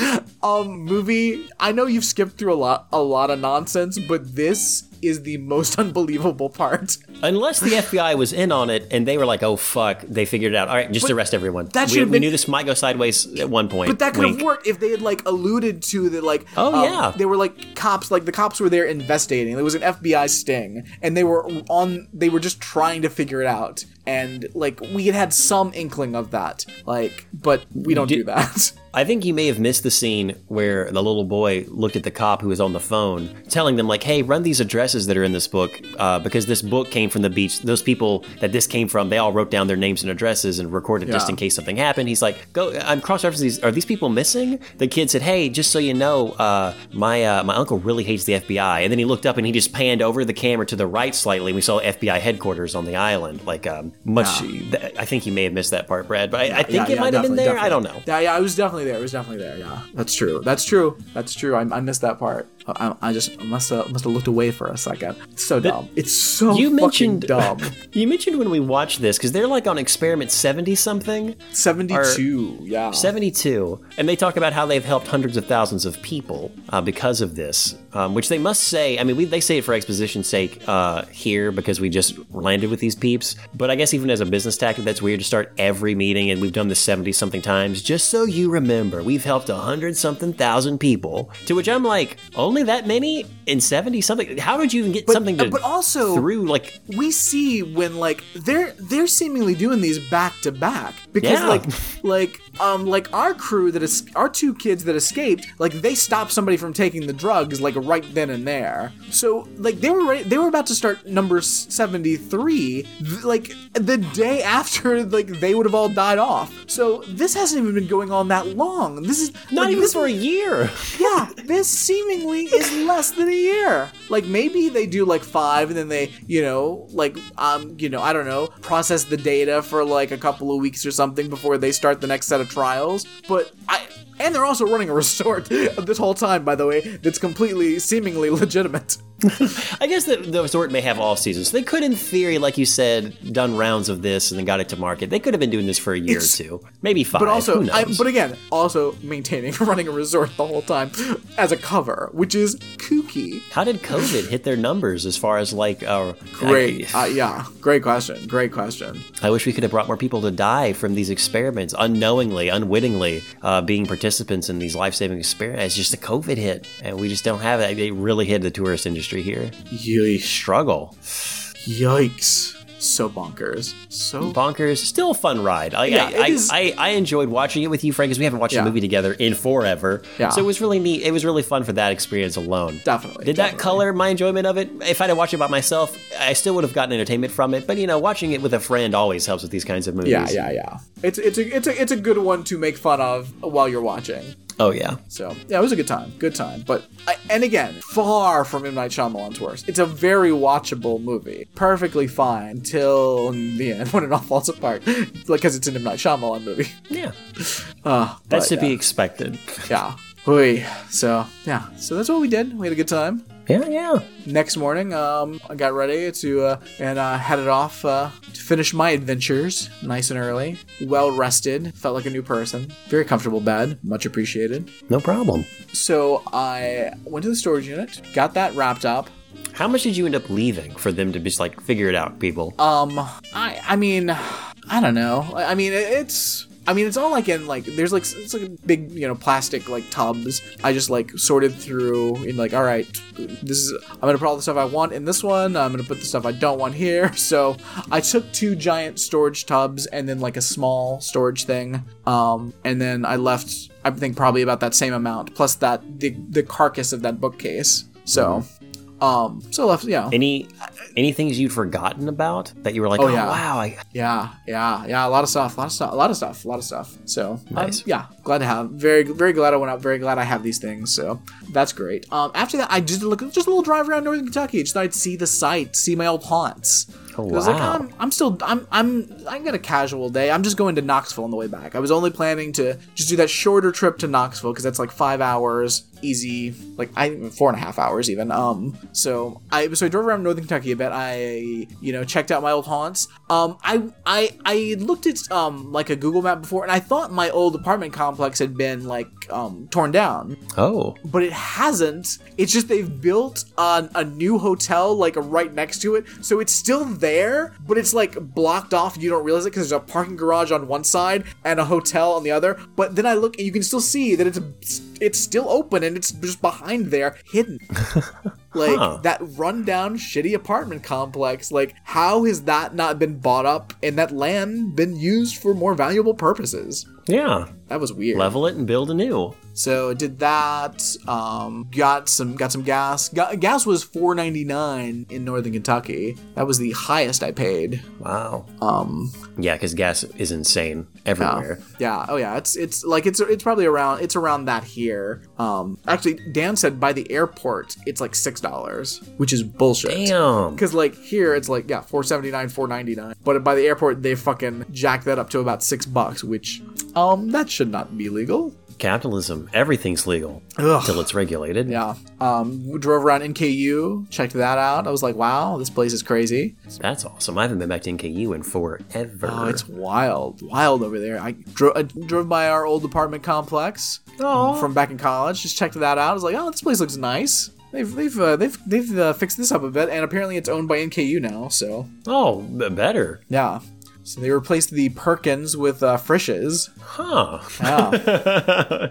um, movie. I know you've skipped through a lot, a lot of nonsense, but this is the most unbelievable part. Unless the FBI was in on it and they were like, "Oh fuck," they figured it out. All right, just But- arrest everyone. That we, we been- knew this might go sideways at one point. But that could Wink. have worked if they had like alluded to the like. Oh, um, yeah. they were like cops. Like the cops were there investigating. There was an FBI sting, and they were on. They were just trying to figure it out, and like we had had some inkling of that. Like, but we don't do that. I think you may have missed the scene where the little boy looked at the cop who was on the phone, telling them like, "Hey, run these addresses that are in this book uh, because this book came from the beach. Those people that this came from, they all wrote down their names and addresses and recorded just in case something happened." He's like, "Go, I'm cross-referencing these. Are these people missing?" The kid said, "Hey, just so you know, uh, my uh, my uncle really hates the FBI." And then he looked up and he just panned over the camera to the right slightly. and We saw FBI headquarters on the island. Like, um, much. th- I think you may have missed that part, Brad, but I, I think Yeah, it yeah, might have been definitely, there. I don't know. Yeah, yeah, I was definitely there. I was definitely there. Yeah, that's true. That's true. That's true. I, I missed that part. I, I just must have must have looked away for a second. It's so dumb. It's so you mentioned dumb. you mentioned when we watched this because they're like on experiment 70 something Seventy-two. yeah. 72 and they talk about how they've helped hundreds of thousands of people uh, because of this um, which they must say i mean we, they say it for exposition's sake uh, here because we just landed with these peeps. But i guess even as a business tactic that's weird to start every meeting and we've done this 70 something times just so you remember. We've helped a hundred something thousand people to which i'm like only that many in 70 something how did you even get something to but also- through like we see when like they're they're seemingly doing these back to back because Yeah. like like um like our crew that is our two kids that escaped like they stopped somebody from taking the drugs like right then and there so like they were ready, they were about to start number 73 th- like the day after like they would have all died off so this hasn't even been going on that long this is not like, even this for a year yeah, this seemingly is less than a year. Like maybe they do like five and then they, you know, like um, you know, I don't know, process the data for like a couple of weeks or something before they start the next set of trials. But I and they're also running a resort this whole time, by the way, that's completely seemingly legitimate. I guess the, the resort may have off seasons. So they could, in theory, like you said, done rounds of this and then got it to market. They could have been doing this for a year It's- or two, maybe five. But also, I, but again, also maintaining running a resort the whole time as a cover, which is kooky. How did COVID hit their numbers as far as like? Uh, Great, I, uh, yeah, great question, great question. I wish we could have brought more people to die from these experiments, unknowingly, unwittingly, uh, being participants in these life-saving experiments. It's just a COVID hit, and we just don't have that. It really hit the tourist industry here. Yeesh. Struggle. Yikes. So bonkers. So Bonkers. Still a fun ride. I, Yeah, I, I, I, I enjoyed watching it with you, Frank, because we haven't watched Yeah. a movie together in forever. Yeah. So it was really neat. It was really fun for that experience alone. Definitely, Did that color my enjoyment of it? If I'd have watched it by myself, I still would have gotten entertainment from it. But you know, watching it with a friend always helps with these kinds of movies. yeah, yeah, yeah. It's it's a it's a it's a good one to make fun of while you're watching. Oh yeah. So yeah, it was a good time, good time. But I, and again, far from M Night Shyamalan's worst. It's a very watchable movie, perfectly fine till the end when it all falls apart, like because it's an M Night Shyamalan movie. Yeah. Uh, That's but, to be expected. yeah. Oy. So yeah, so that's what we did. We had a good time. Yeah, yeah. next morning um, i got ready to uh, and uh, headed off uh, to finish my adventures nice and early well rested felt like a new person very comfortable bed much appreciated No problem. so i went to the storage unit got that wrapped up How much did you end up leaving for them to just like figure it out, people? um i i mean i don't know i I mean it's I mean, it's all like in like there's like it's like big you know plastic like tubs. I just like sorted through in like all right, this is I'm gonna put all the stuff I want in this one. I'm gonna put the stuff I don't want here. So I took two giant storage tubs and then like a small storage thing. Um, and then I left I think probably about that same amount plus that the the carcass of that bookcase. So, um, so left yeah. Any any things you'd forgotten about that you were like, oh, Oh, yeah. wow, I, Yeah, yeah, yeah. A lot of stuff, a lot of stuff, a lot of stuff, a lot of stuff. So um, Nice. yeah, glad to have. Very, very glad I went out. Very glad I have these things. So that's great. Um, after that, I just look just a little drive around Northern Kentucky. Just thought I'd see the sights, see my old haunts. Oh, 'Cause, like, wow. I'm, I'm still, I'm, I'm, I got a casual day. I'm just going to Knoxville on the way back. I was only planning to just do that shorter trip to Knoxville because that's like five hours easy, like I four and a half hours even. Um, so I so I drove around Northern Kentucky a bit. I you know checked out my old haunts. Um, I I I looked at um like a Google map before, and I thought my old apartment complex had been like um torn down, Oh, but it hasn't. It's just they've built a, a new hotel like right next to it, so it's still there, but it's like blocked off. and You don't realize it because there's a parking garage on one side and a hotel on the other. But then I look, and you can still see that it's it's still open and it's just behind there, hidden. like Huh. that rundown, shitty apartment complex. Like, how has that not been bought up and that land been used for more valuable purposes? yeah. That was weird. Level it and build anew. So did that. Um, got some got some gas. Got, gas was four ninety nine in Northern Kentucky. That was the highest I paid. Wow. Um, Yeah, because gas is insane everywhere. yeah. Oh yeah. It's it's like it's it's probably around it's around that here. Um, actually, Dan said by the airport it's like six dollars, which is bullshit. Damn. Because like here it's like yeah four seventy nine four ninety nine, but by the airport they fucking jack that up to about six bucks, which um that should not be legal. Capitalism. Everything's legal until it's regulated. Yeah. Um, we drove around NKU, checked that out. I was like, wow, this place is crazy. That's awesome. I haven't been back to NKU in forever. Oh, it's wild, wild over there. I, dro- I drove by our old apartment complex from back in college. Just checked that out. I was like, oh, this place looks nice. They've they've uh, they've they've uh, fixed this up a bit, and apparently it's owned by NKU now. So oh, b- better. yeah. So they replaced the Perkins with uh, Frisch's. Huh. Yeah.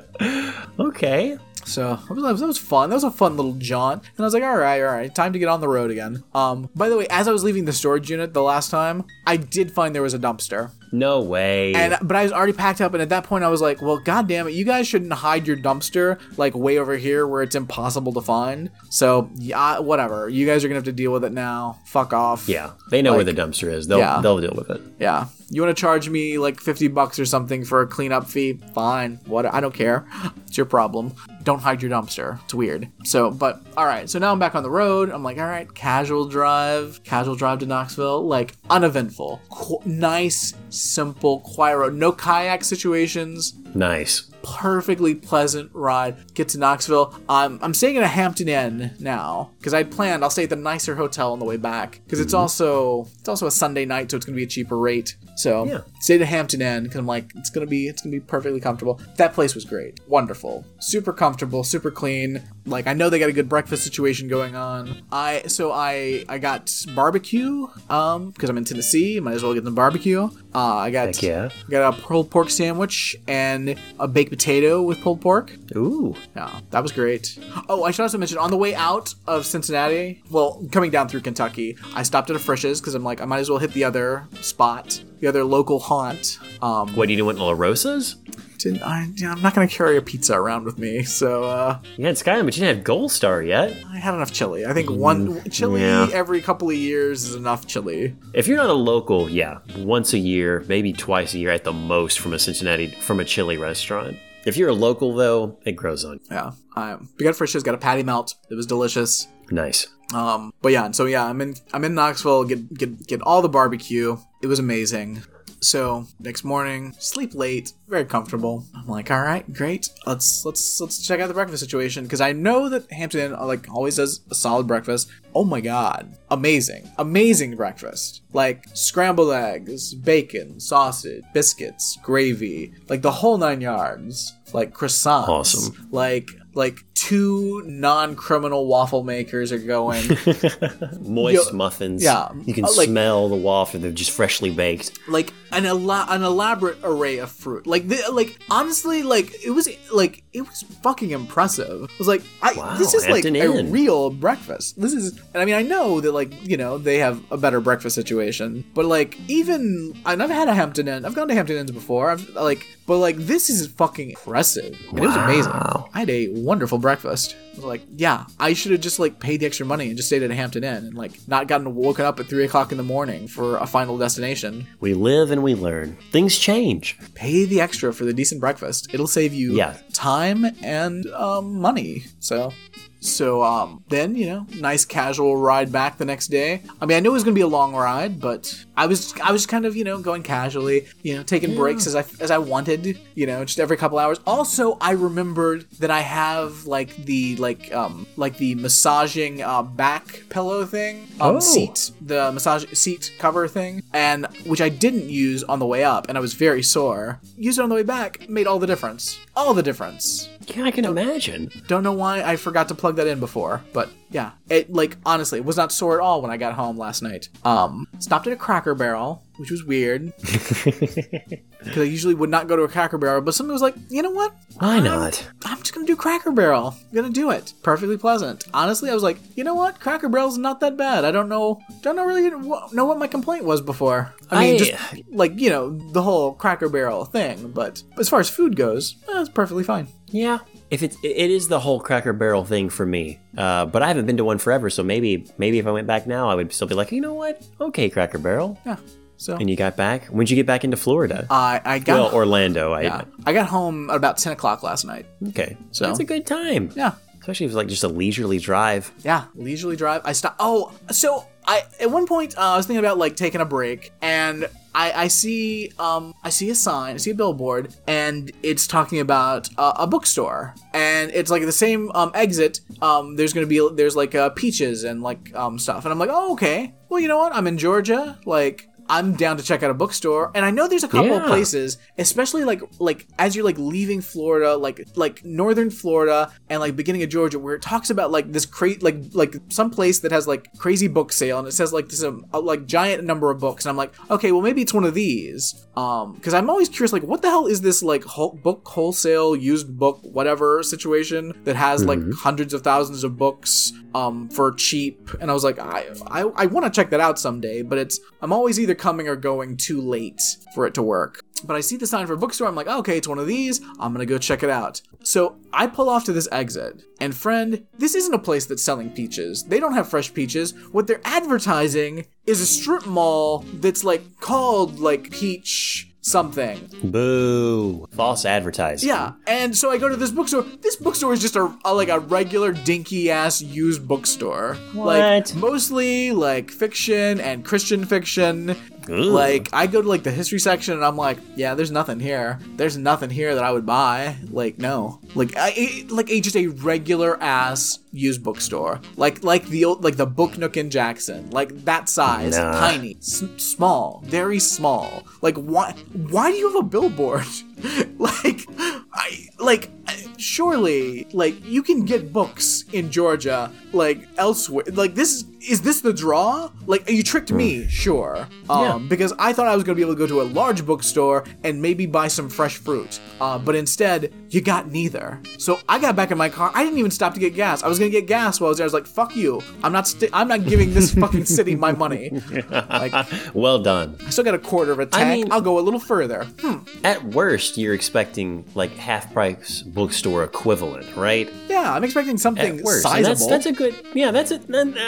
okay. So that was, that was fun. That was a fun little jaunt. And I was like, all right, all right, time to get on the road again. Um, by the way, as I was leaving the storage unit the last time, I did find there was a dumpster. No way. And but I was already packed up, and at that point I was like, "Well, god damn it, you guys shouldn't hide your dumpster like way over here where it's impossible to find." So yeah, whatever. You guys are gonna have to deal with it now. Fuck off. yeah, they know where the dumpster is. They'll Yeah. they'll deal with it. Yeah. You want to charge me like fifty bucks or something for a cleanup fee? Fine. What? I don't care. It's your problem. Don't hide your dumpster. It's weird. So, but all right. So now I'm back on the road. I'm like, all right, casual drive, casual drive to Knoxville, like uneventful, Qu- nice, simple, quiet road. No kayak situations. Nice. Perfectly pleasant ride. Get to Knoxville. I'm I'm staying at a Hampton Inn now because I'd planned I'll stay at the nicer hotel on the way back because it's mm-hmm. also it's also a Sunday night, so it's gonna be a cheaper rate. So Yeah. stayed at Hampton Inn because I'm like it's gonna be it's gonna be perfectly comfortable. That place was great, wonderful, super comfortable, super clean. Like I know they got a good breakfast situation going on. I so I I got barbecue um because I'm in Tennessee, might as well get the barbecue. Uh, I got Heck yeah. Got a pulled pork sandwich and a baked potato with pulled pork. Ooh. Yeah, that was great. Oh, I should also mention on the way out of Cincinnati, well, coming down through Kentucky, I stopped at a Frisch's because I'm like, I might as well hit the other spot, the other local haunt. Um, What do you want, La Rosa's? didn't I, yeah, I'm not gonna carry a pizza around with me, so uh, You had Skyline, but you didn't have Gold Star yet. I had enough chili. I think one chili yeah. every couple of years is enough chili. If you're not a local, yeah, once a year, maybe twice a year at the most from a Cincinnati from a chili restaurant. If you're a local though, it grows on. you. Yeah, I um, we got Frisch's, got a patty melt. It was delicious. Nice. Um, but yeah, and so yeah, I'm in I'm in Knoxville. Get get get all the barbecue. It was amazing. So next morning, sleep late, very comfortable. I'm like, all right, great. Let's let's let's check out the breakfast situation because I know that Hampton Inn like always does a solid breakfast. Oh my god, amazing, amazing breakfast! Like scrambled eggs, bacon, sausage, biscuits, gravy, like the whole nine yards. Like croissants, Awesome. Like like two non-criminal waffle makers are going. Moist Yo- muffins. yeah, You can uh, like- smell the waffle. They're just freshly baked. like an ela- an elaborate array of fruit. Like the, like honestly, like it was like it was fucking impressive. It was like I Wow, this is like Hampton a Inn. real breakfast. This is and I mean I know that like you know they have a better breakfast situation, but like even and I've had a Hampton Inn. I've gone to Hampton Inns before. I've like but like this is fucking impressive. And It was amazing. Wow. I had a wonderful breakfast. I was like, yeah, I should have just like paid the extra money and just stayed at a Hampton Inn and like not gotten woken up at three o'clock in the morning for a final destination. We live and we learn. Things change. Pay the extra for the decent breakfast. It'll save you Yeah. time and um, money. So So um, then you know, nice casual ride back the next day. I mean, I knew it was gonna be a long ride, but I was I was kind of you know going casually, you know, taking breaks as I as I wanted, you know, just every couple hours. Also, I remembered that I have like the like um like the massaging uh, back pillow thing, um, Oh. seat, the massage seat cover thing, and which I didn't use on the way up, and I was very sore. Used it on the way back, made all the difference. All the difference. Yeah, I can imagine. Don't know why I forgot to plug that in before, but yeah, it like honestly it was not sore at all when I got home last night. Um, stopped at a Cracker Barrel, which was weird because I usually would not go to a Cracker Barrel, but somebody was like, you know what? Why not? I'm just gonna do Cracker Barrel. I'm gonna do it. Perfectly pleasant. Honestly, I was like, you know what? Cracker Barrel's not that bad. I don't know. Don't know really know what my complaint was before. I mean, I- just like you know the whole Cracker Barrel thing. But as far as food goes, eh, it's perfectly fine. Yeah. If it's it is the whole Cracker Barrel thing for me, uh, but I haven't been to one forever, so maybe maybe if I went back now, I would still be like, you know what? Okay, Cracker Barrel. Yeah. So And you got back? When'd you get back into Florida? I I got well, Orlando. I yeah, I got home at about ten o'clock last night. okay. So- that's a good time. Yeah. Especially if it's like just a leisurely drive. Yeah, leisurely drive. I stopped. Oh, so I at one point uh, I was thinking about like taking a break, and I, I see um I see a sign, I see a billboard, and it's talking about uh, a bookstore, and it's like the same um exit. Um, there's gonna be there's like uh, peaches and like um stuff, and I'm like, oh okay. Well, you know what? I'm in Georgia, like. I'm down to check out a bookstore, and I know there's a couple of places, especially like like as you're like leaving Florida, like like northern Florida and like beginning of Georgia, where it talks about like this crazy like like some place that has like crazy book sale, and it says like this um, a, like giant number of books, and I'm like, okay, well maybe it's one of these, um, because I'm always curious, like what the hell is this like whole, book wholesale used book whatever situation that has like hundreds of thousands of books um for cheap and i was like i i, I want to check that out someday but it's i'm always either coming or going too late for it to work. But i see the sign for a bookstore i'm like oh, okay it's one of these i'm gonna go check it out. So i pull off to this exit and friend this isn't a place that's selling peaches. They don't have fresh peaches. What they're advertising is a strip mall that's like called like peach something Boo. False advertising. yeah, and so I go to this bookstore. This bookstore is just a, a- like a regular dinky ass used bookstore. Like What? mostly like fiction and Christian fiction. Ugh. Like I go to like the history section and I'm like, yeah, there's nothing here. There's nothing here that I would buy. Like no, like I like a just a regular ass used bookstore. Like like the old like the Book Nook in Jackson. Like that size, Nah. tiny, s- small, very small. Like why why do you have a billboard? like I like surely like you can get books in Georgia like elsewhere. Like this is this the draw? Like you tricked me, sure. Um Yeah. because I thought I was going to be able to go to a large bookstore and maybe buy some fresh fruit. Uh, but instead, you got neither. So I got back in my car. I didn't even stop to get gas. I was going to get gas while I was there. I was like, "Fuck you! I'm not. Sti- I'm not giving this fucking city my money." Like, Well done. I still got a quarter of a tank. I mean- I'll go a little further. Hmm. At worst, you're expecting like half price bookstore equivalent, right? Yeah, I'm expecting something. And sizable. that's that's a good yeah. That's a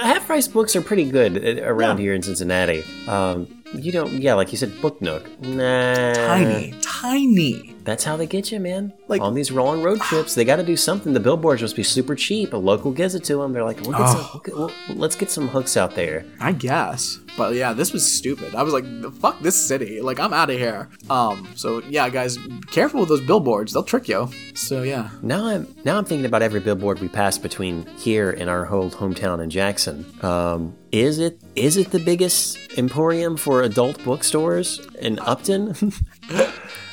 half price books are pretty good uh, around Yeah. here in Cincinnati. Um, you don't yeah, like you said, Book Nook. Nah, tiny, tiny. That's how they get you, man. Like- on these long road trips, they got to do something. The billboards must be super cheap. A local gives it to them. They're like, we'll get some, we'll get- we'll- let's get some hooks out there. I guess. But yeah, this was stupid. I was like, fuck this city. Like, I'm out of here. Um, so yeah, guys, careful with those billboards. They'll trick you. So yeah. Now I'm now I'm thinking about every billboard we pass between here and our whole hometown in Jackson. Um, is it is it the biggest emporium for adult bookstores in Upton?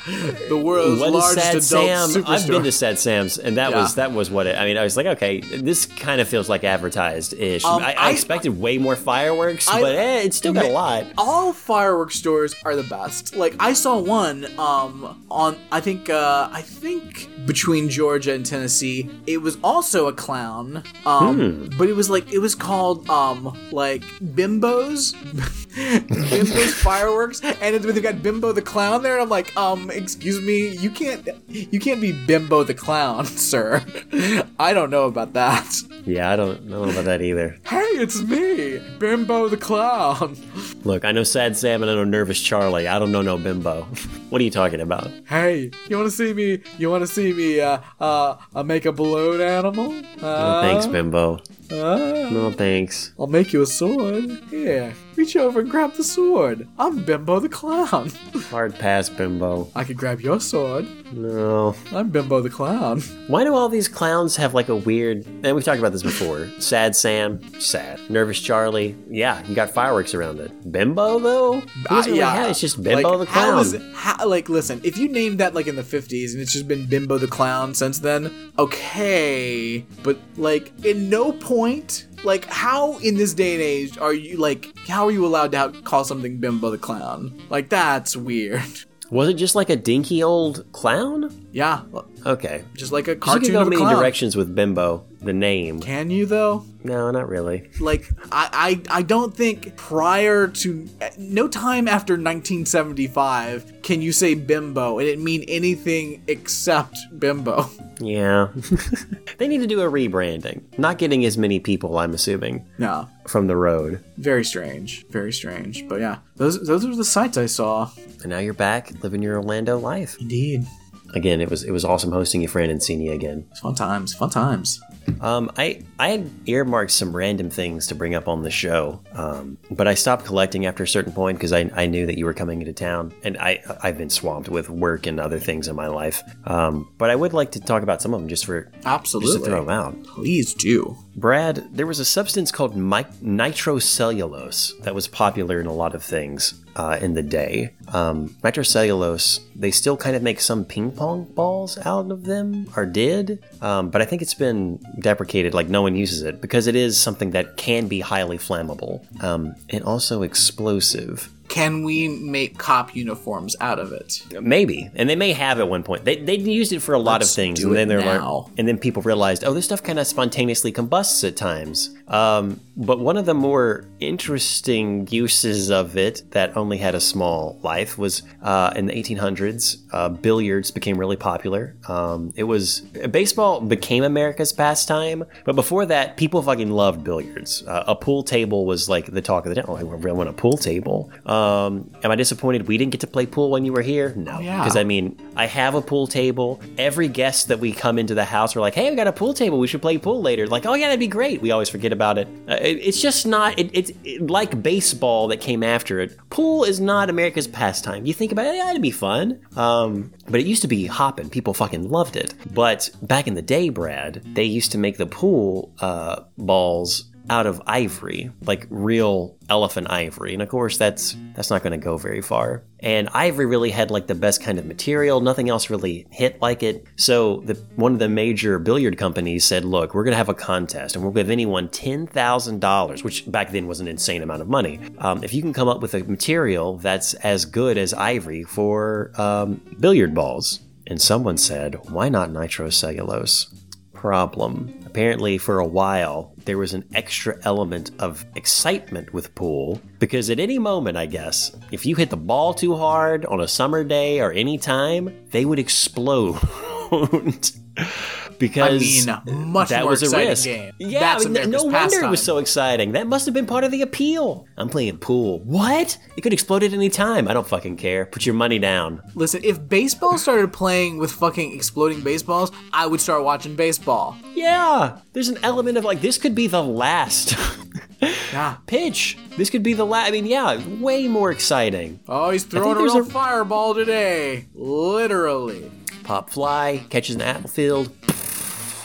The world's what largest Sad adult Sam? I've been to Sad Sam's, and that Yeah. was that was what it. I mean, I was like, okay, this kind of feels like advertised ish. Um, I, I I- expected way more fireworks, I- but eh, it's still got a lot. all fireworks stores are the best. Like I saw one um on I think uh I think between Georgia and Tennessee. It was also a clown. Um but it was like it was called um like Bimbos. Bimbos fireworks and they've got Bimbo the clown there and I'm like, um, excuse me, you can't you can't be Bimbo the clown, sir. I don't know about that. Yeah, I don't know about that either. Hey, it's me, Bimbo the clown. Look, I know Sad Sam and I know Nervous Charlie. I don't know no Bimbo. what are you talking about? Hey, you want to see me? You want to see me? Uh, uh, uh, make a balloon animal? Uh, thanks, Bimbo. Uh, No thanks. I'll make you a sword. Here, reach over and grab the sword. I'm Bimbo the clown. Hard pass, Bimbo. I could grab your sword. No. I'm Bimbo the clown. Why do all these clowns have like a weird? And we've talked about this before. Sad Sam, sad. Nervous Charlie, yeah, you got fireworks around it. Bimbo though, really have it's just Bimbo like, the clown. How is, how, like, listen, if you named that like in the 50s and it's just been Bimbo the clown since then, okay. But like, in no point, like, how in this day and age are you like, how are you allowed to have, call something Bimbo the clown? Like, that's weird. Was it just like a dinky old clown? yeah, Okay. just like a You cartoon can go many clown. directions with Bimbo, the name. Can you though? No, not really. like I, I I don't think prior to no time after 1975 can you say bimbo and it mean anything except bimbo. Yeah. they need to do a rebranding. Not getting as many people, I'm assuming, No, from the road. very strange, very strange. But yeah, those those are the sights I saw. And now you're back living your Orlando life. Indeed, Again, it was it was awesome hosting you, friend, and seeing you again. fun times, fun times. Um, I I had earmarked some random things to bring up on the show, um, but I stopped collecting after a certain point because I, I knew that you were coming into town, and I I've been swamped with work and other things in my life. Um, but I would like to talk about some of them just for just to throw them out. please do. Brad, there was a substance called nitrocellulose that was popular in a lot of things uh, in the day. Um, nitrocellulose, they still kind of make some ping pong balls out of them, or did, um, but I think it's been deprecated, like no one uses it, because it is something that can be highly flammable um, and also explosive. Can we make cop uniforms out of it? Maybe, and they may have at one point. They they used it for a lot Let's of things, and then they're like, now. and then people realized, oh, this stuff kind of spontaneously combusts at times. Um, but one of the more interesting uses of it that only had a small life was uh, in the 1800s. Uh, billiards became really popular. Um, it was baseball became America's pastime, but before that, people fucking loved billiards. Uh, a pool table was like the talk of the town. Oh, I really want a pool table. Um, am I disappointed we didn't get to play pool when you were here? No, yeah. because I mean, I have a pool table. Every guest that we come into the house, we're like, "Hey, we got a pool table. We should play pool later." Like, "Oh yeah, that'd be great." We always forget about it. It- it's just not. It, it's it, like baseball that came after it. Pool is not America's pastime. You think about it, yeah, it'd be fun. Um, but it used to be hopping. People fucking loved it. But back in the day, Brad, they used to make the pool uh, balls out of ivory, like real elephant ivory. And of course that's that's not going to go very far. And ivory really had like the best kind of material. Nothing else really hit like it. So the one of the major billiard companies said, "Look, we're going to have a contest and we'll give anyone $10,000, which back then was an insane amount of money. Um, if you can come up with a material that's as good as ivory for um, billiard balls." And someone said, "Why not nitrocellulose?" Problem. Apparently, for a while, there was an extra element of excitement with pool because at any moment, I guess, if you hit the ball too hard on a summer day or any time, they would explode. because I mean, much that more was a risk. game. Yeah, That's I mean, no wonder it was so exciting. That must have been part of the appeal. I'm playing pool. What? It could explode at any time. I don't fucking care. Put your money down. Listen, if baseball started playing with fucking exploding baseballs, I would start watching baseball. Yeah, there's an element of like this could be the last Yeah. pitch. This could be the last. I mean, yeah, way more exciting. Oh, he's throwing a real a- fireball today. Literally. Pop fly catches an outfield.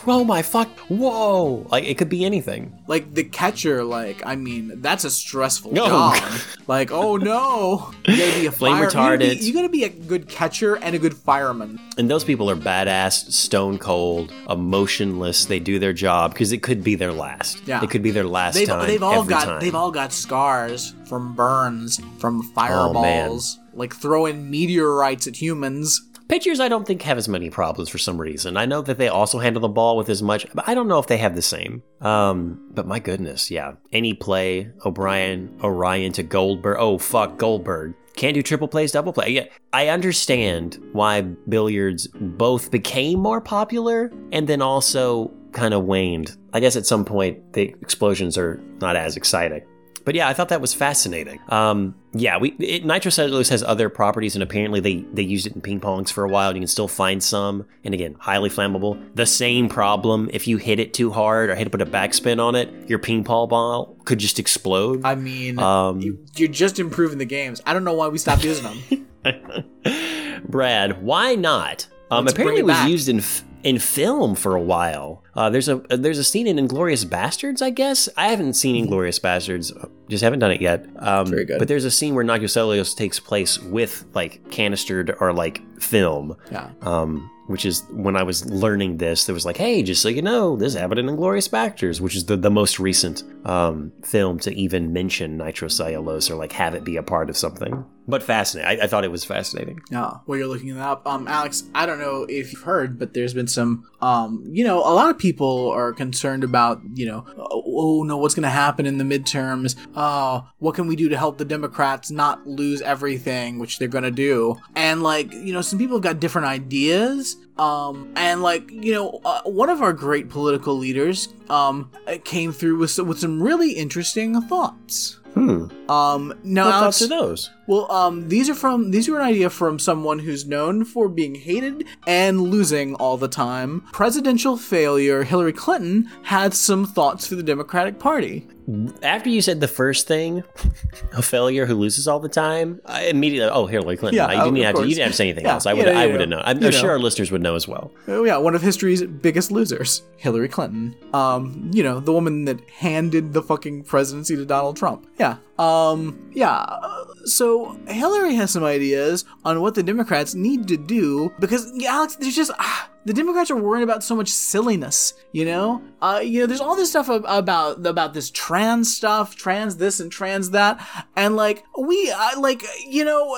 Oh my fuck! Whoa! Like it could be anything. Like the catcher, like I mean, that's a stressful No. job. like, oh no, you gotta be a Flame fire- you gotta be- retardant. You gotta, be, a good catcher and a good fireman. And those people are badass, stone cold, emotionless. They do their job because it could be their last. Yeah. it could be their last They've, time. they've all every got time. they've all got scars from burns, from Oh, fireballs, like throwing meteorites at humans. Pitchers, I don't think have as many problems for some reason. I know that they also handle the ball with as much, but I don't know if they have the same. Um, but my goodness, yeah. Any play, O'Brien, Orion to Goldberg. Oh fuck, Goldberg. can't do triple plays, double play. Yeah, I understand why billiards both became more popular and then also kind of waned. I guess at some point the explosions are not as exciting. But yeah, I thought that was fascinating. Um, yeah, we it, nitrocellulose has other properties, and apparently they they used it in ping pongs for a while. And you can still find some, and again, highly flammable. The same problem if you hit it too hard or hit to put a backspin on it, your ping pong ball could just explode. I mean, Um, you, you're just improving the games. I don't know why we stopped using them. Brad, why not? Um, apparently, it it was used in f- in film for a while. Uh, there's a there's a scene in Inglourious Basterds, I guess. I haven't seen Inglourious Basterds, just haven't done it yet. Um, Mm-hmm. Very good. But there's a scene where nitrocellulose takes place with like canistered or like film. yeah. Um, which is when I was learning this, there was like, hey, just so you know, this happened in Inglourious Basterds, which is the, the most recent um, film to even mention nitrocellulose or like have it be a part of something. But fascinating. I, I thought it was fascinating. Yeah, while you're looking that up, um, Alex, I don't know if you've heard, but there's been some, um, you know, a lot of people are concerned about, you know, oh, oh no, what's going to happen in the midterms? Oh, what can we do to help the Democrats not lose everything, which they're going to do? And like, you know, some people have got different ideas. Um, and like, you know, uh, one of our great political leaders, um, came through with with some really interesting thoughts. Hmm. Um, now, What Alex, thoughts are those? well, um, these are from these were an idea from someone who's known for being hated and losing all the time. Presidential failure Hillary Clinton had some thoughts for the Democratic Party. After you said the first thing, a failure who loses all the time, I immediately, oh, Hillary Clinton. Yeah, I didn't have to, you didn't have to say anything Yeah, else. I would, know, I you would have know, known. I'm sure know. our listeners would know as well. Oh yeah, one of history's biggest losers, Hillary Clinton. Um, you know, the woman that handed the fucking presidency to Donald Trump. Yeah. Um, yeah. So Hillary has some ideas on what the Democrats need to do because Alex, there's just ah, the Democrats are worried about so much silliness. You know, uh, you know, there's all this stuff ab- about about this trans stuff, trans this and trans that, and like we uh, like you know,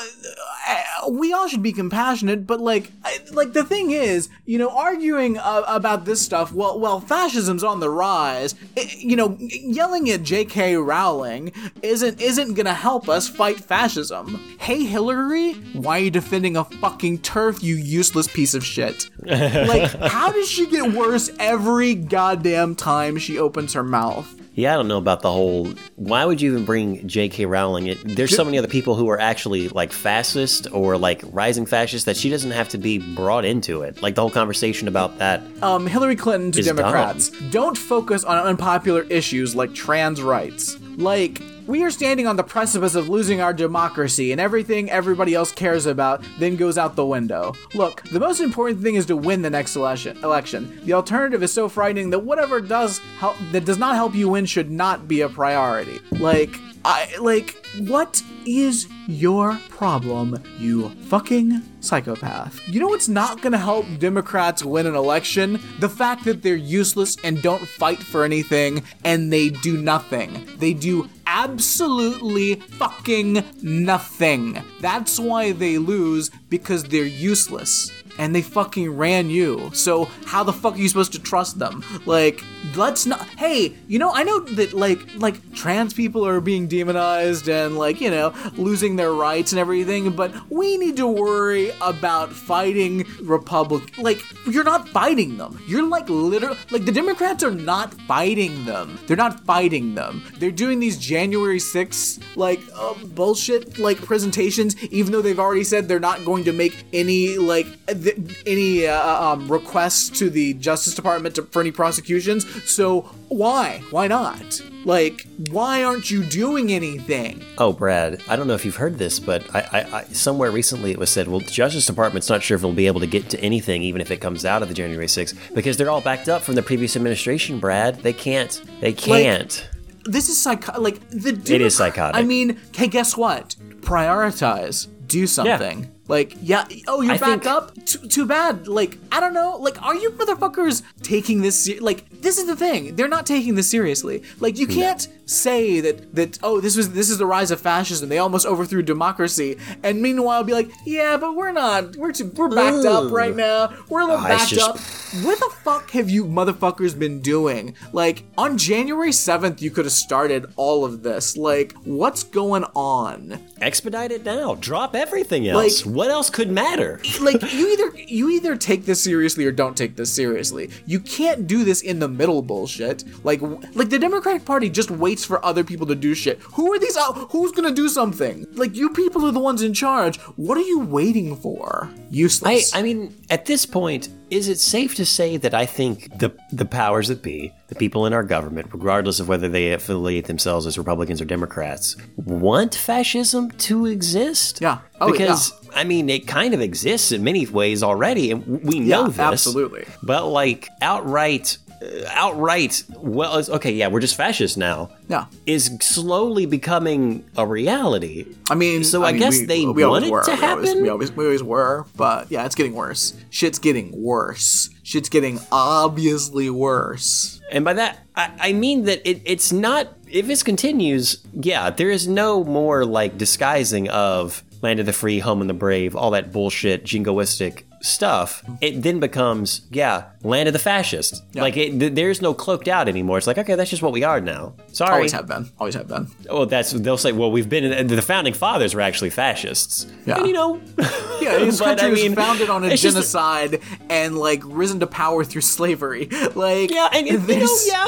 uh, we all should be compassionate, but like like the thing is, you know, arguing uh, about this stuff, well, well, fascism's on the rise. i- you know, yelling at J.K. Rowling isn't isn't gonna help us fight fascism. Hey, Hillary, why are you defending a fucking turf, you useless piece of shit? like, how does she get worse every goddamn time she opens her mouth? Yeah, I don't know about the whole. Why would you even bring J.K. Rowling? It, there's so many other people who are actually like fascist or like rising fascist that she doesn't have to be brought into it. Like the whole conversation about that. um, Hillary Clinton to Democrats. Don't focus on unpopular issues like trans rights. Like, we are standing on the precipice of losing our democracy, and everything everybody else cares about then goes out the window. Look, the most important thing is to win the next election. The alternative is so frightening that whatever does help that does not help you win should not be a priority. Like, I like what is your problem, you fucking psychopath? You know what's not gonna help Democrats win an election? The fact that they're useless and don't fight for anything and they do nothing. They do absolutely fucking nothing. That's why they lose because they're useless and they fucking ran you. So how the fuck are you supposed to trust them? Like, let's not. Hey, you know, I know that like like trans people are being demonized and like you know losing their rights and everything, but we need to worry about fighting Republic. Like, you're not fighting them. You're like literally like the Democrats are not fighting them. They're not fighting them. They're doing these January 6th like uh, bullshit like presentations, even though they've already said they're not going to make any like th- any uh, um, requests to the Justice Department to, for any prosecutions. So why? Why not? Like, why aren't you doing anything? Oh, Brad, I don't know if you've heard this, but I, I, I somewhere recently it was said, well, the Justice Department's not sure if it'll be able to get to anything, even if it comes out of the January 6th, because they're all backed up from the previous administration. Brad, they can't. They can't. This is psycho. Like the. It is psychotic. I mean, hey, guess what? Prioritize. Do something. Like, yeah. Oh, you're I back think- up. Too, too bad. Like, I don't know. Like, are you motherfuckers taking this? Like, this is the thing. They're not taking this seriously. Like, you can't say that that oh, this was this is the rise of fascism. They almost overthrew democracy, and meanwhile be like, yeah, but we're not. We're too, we're backed up right now. We're a little Oh, backed just- up. what the fuck have you motherfuckers been doing? Like, on January 7th, you could have started all of this. Like, what's going on? Expedite it now. Drop everything else. Like- what else could matter? like you either you either take this seriously or don't take this seriously. You can't do this in the middle bullshit. Like like the Democratic Party just waits for other people to do shit. Who are these out? Who's gonna do something? Like you people are the ones in charge. What are you waiting for? Useless. I mean, at this point, is it safe to say that I think the the powers that be, the people in our government, regardless of whether they affiliate themselves as Republicans or Democrats, want fascism to exist? Yeah. Oh, because I mean, it kind of exists in many ways already, and we know Yeah, this. absolutely. But like outright, uh, outright, well, okay, yeah, we're just fascists now. Yeah. Is slowly becoming a reality. I mean, So I mean, guess we, they we always want it were. to We always, happen? we always we always were, but yeah, it's getting worse. Shit's getting worse. Shit's getting obviously worse. And by that, I, I mean that it, it's not, if this continues, yeah, there is no more like disguising of land of the free, home of the brave, all that bullshit, jingoistic stuff. It then becomes, yeah, land of the fascist. Like, it, th- there's no cloaked out anymore. It's like, okay, that's just what we are now. Sorry. Always have been. Always have been. Oh, that's, they'll say, well, we've been, the founding fathers were actually fascists. Yeah. And you know, Yeah, this But, country I was mean, founded on a it's just- genocide and like risen to power through slavery. Like yeah, and, you know, yeah,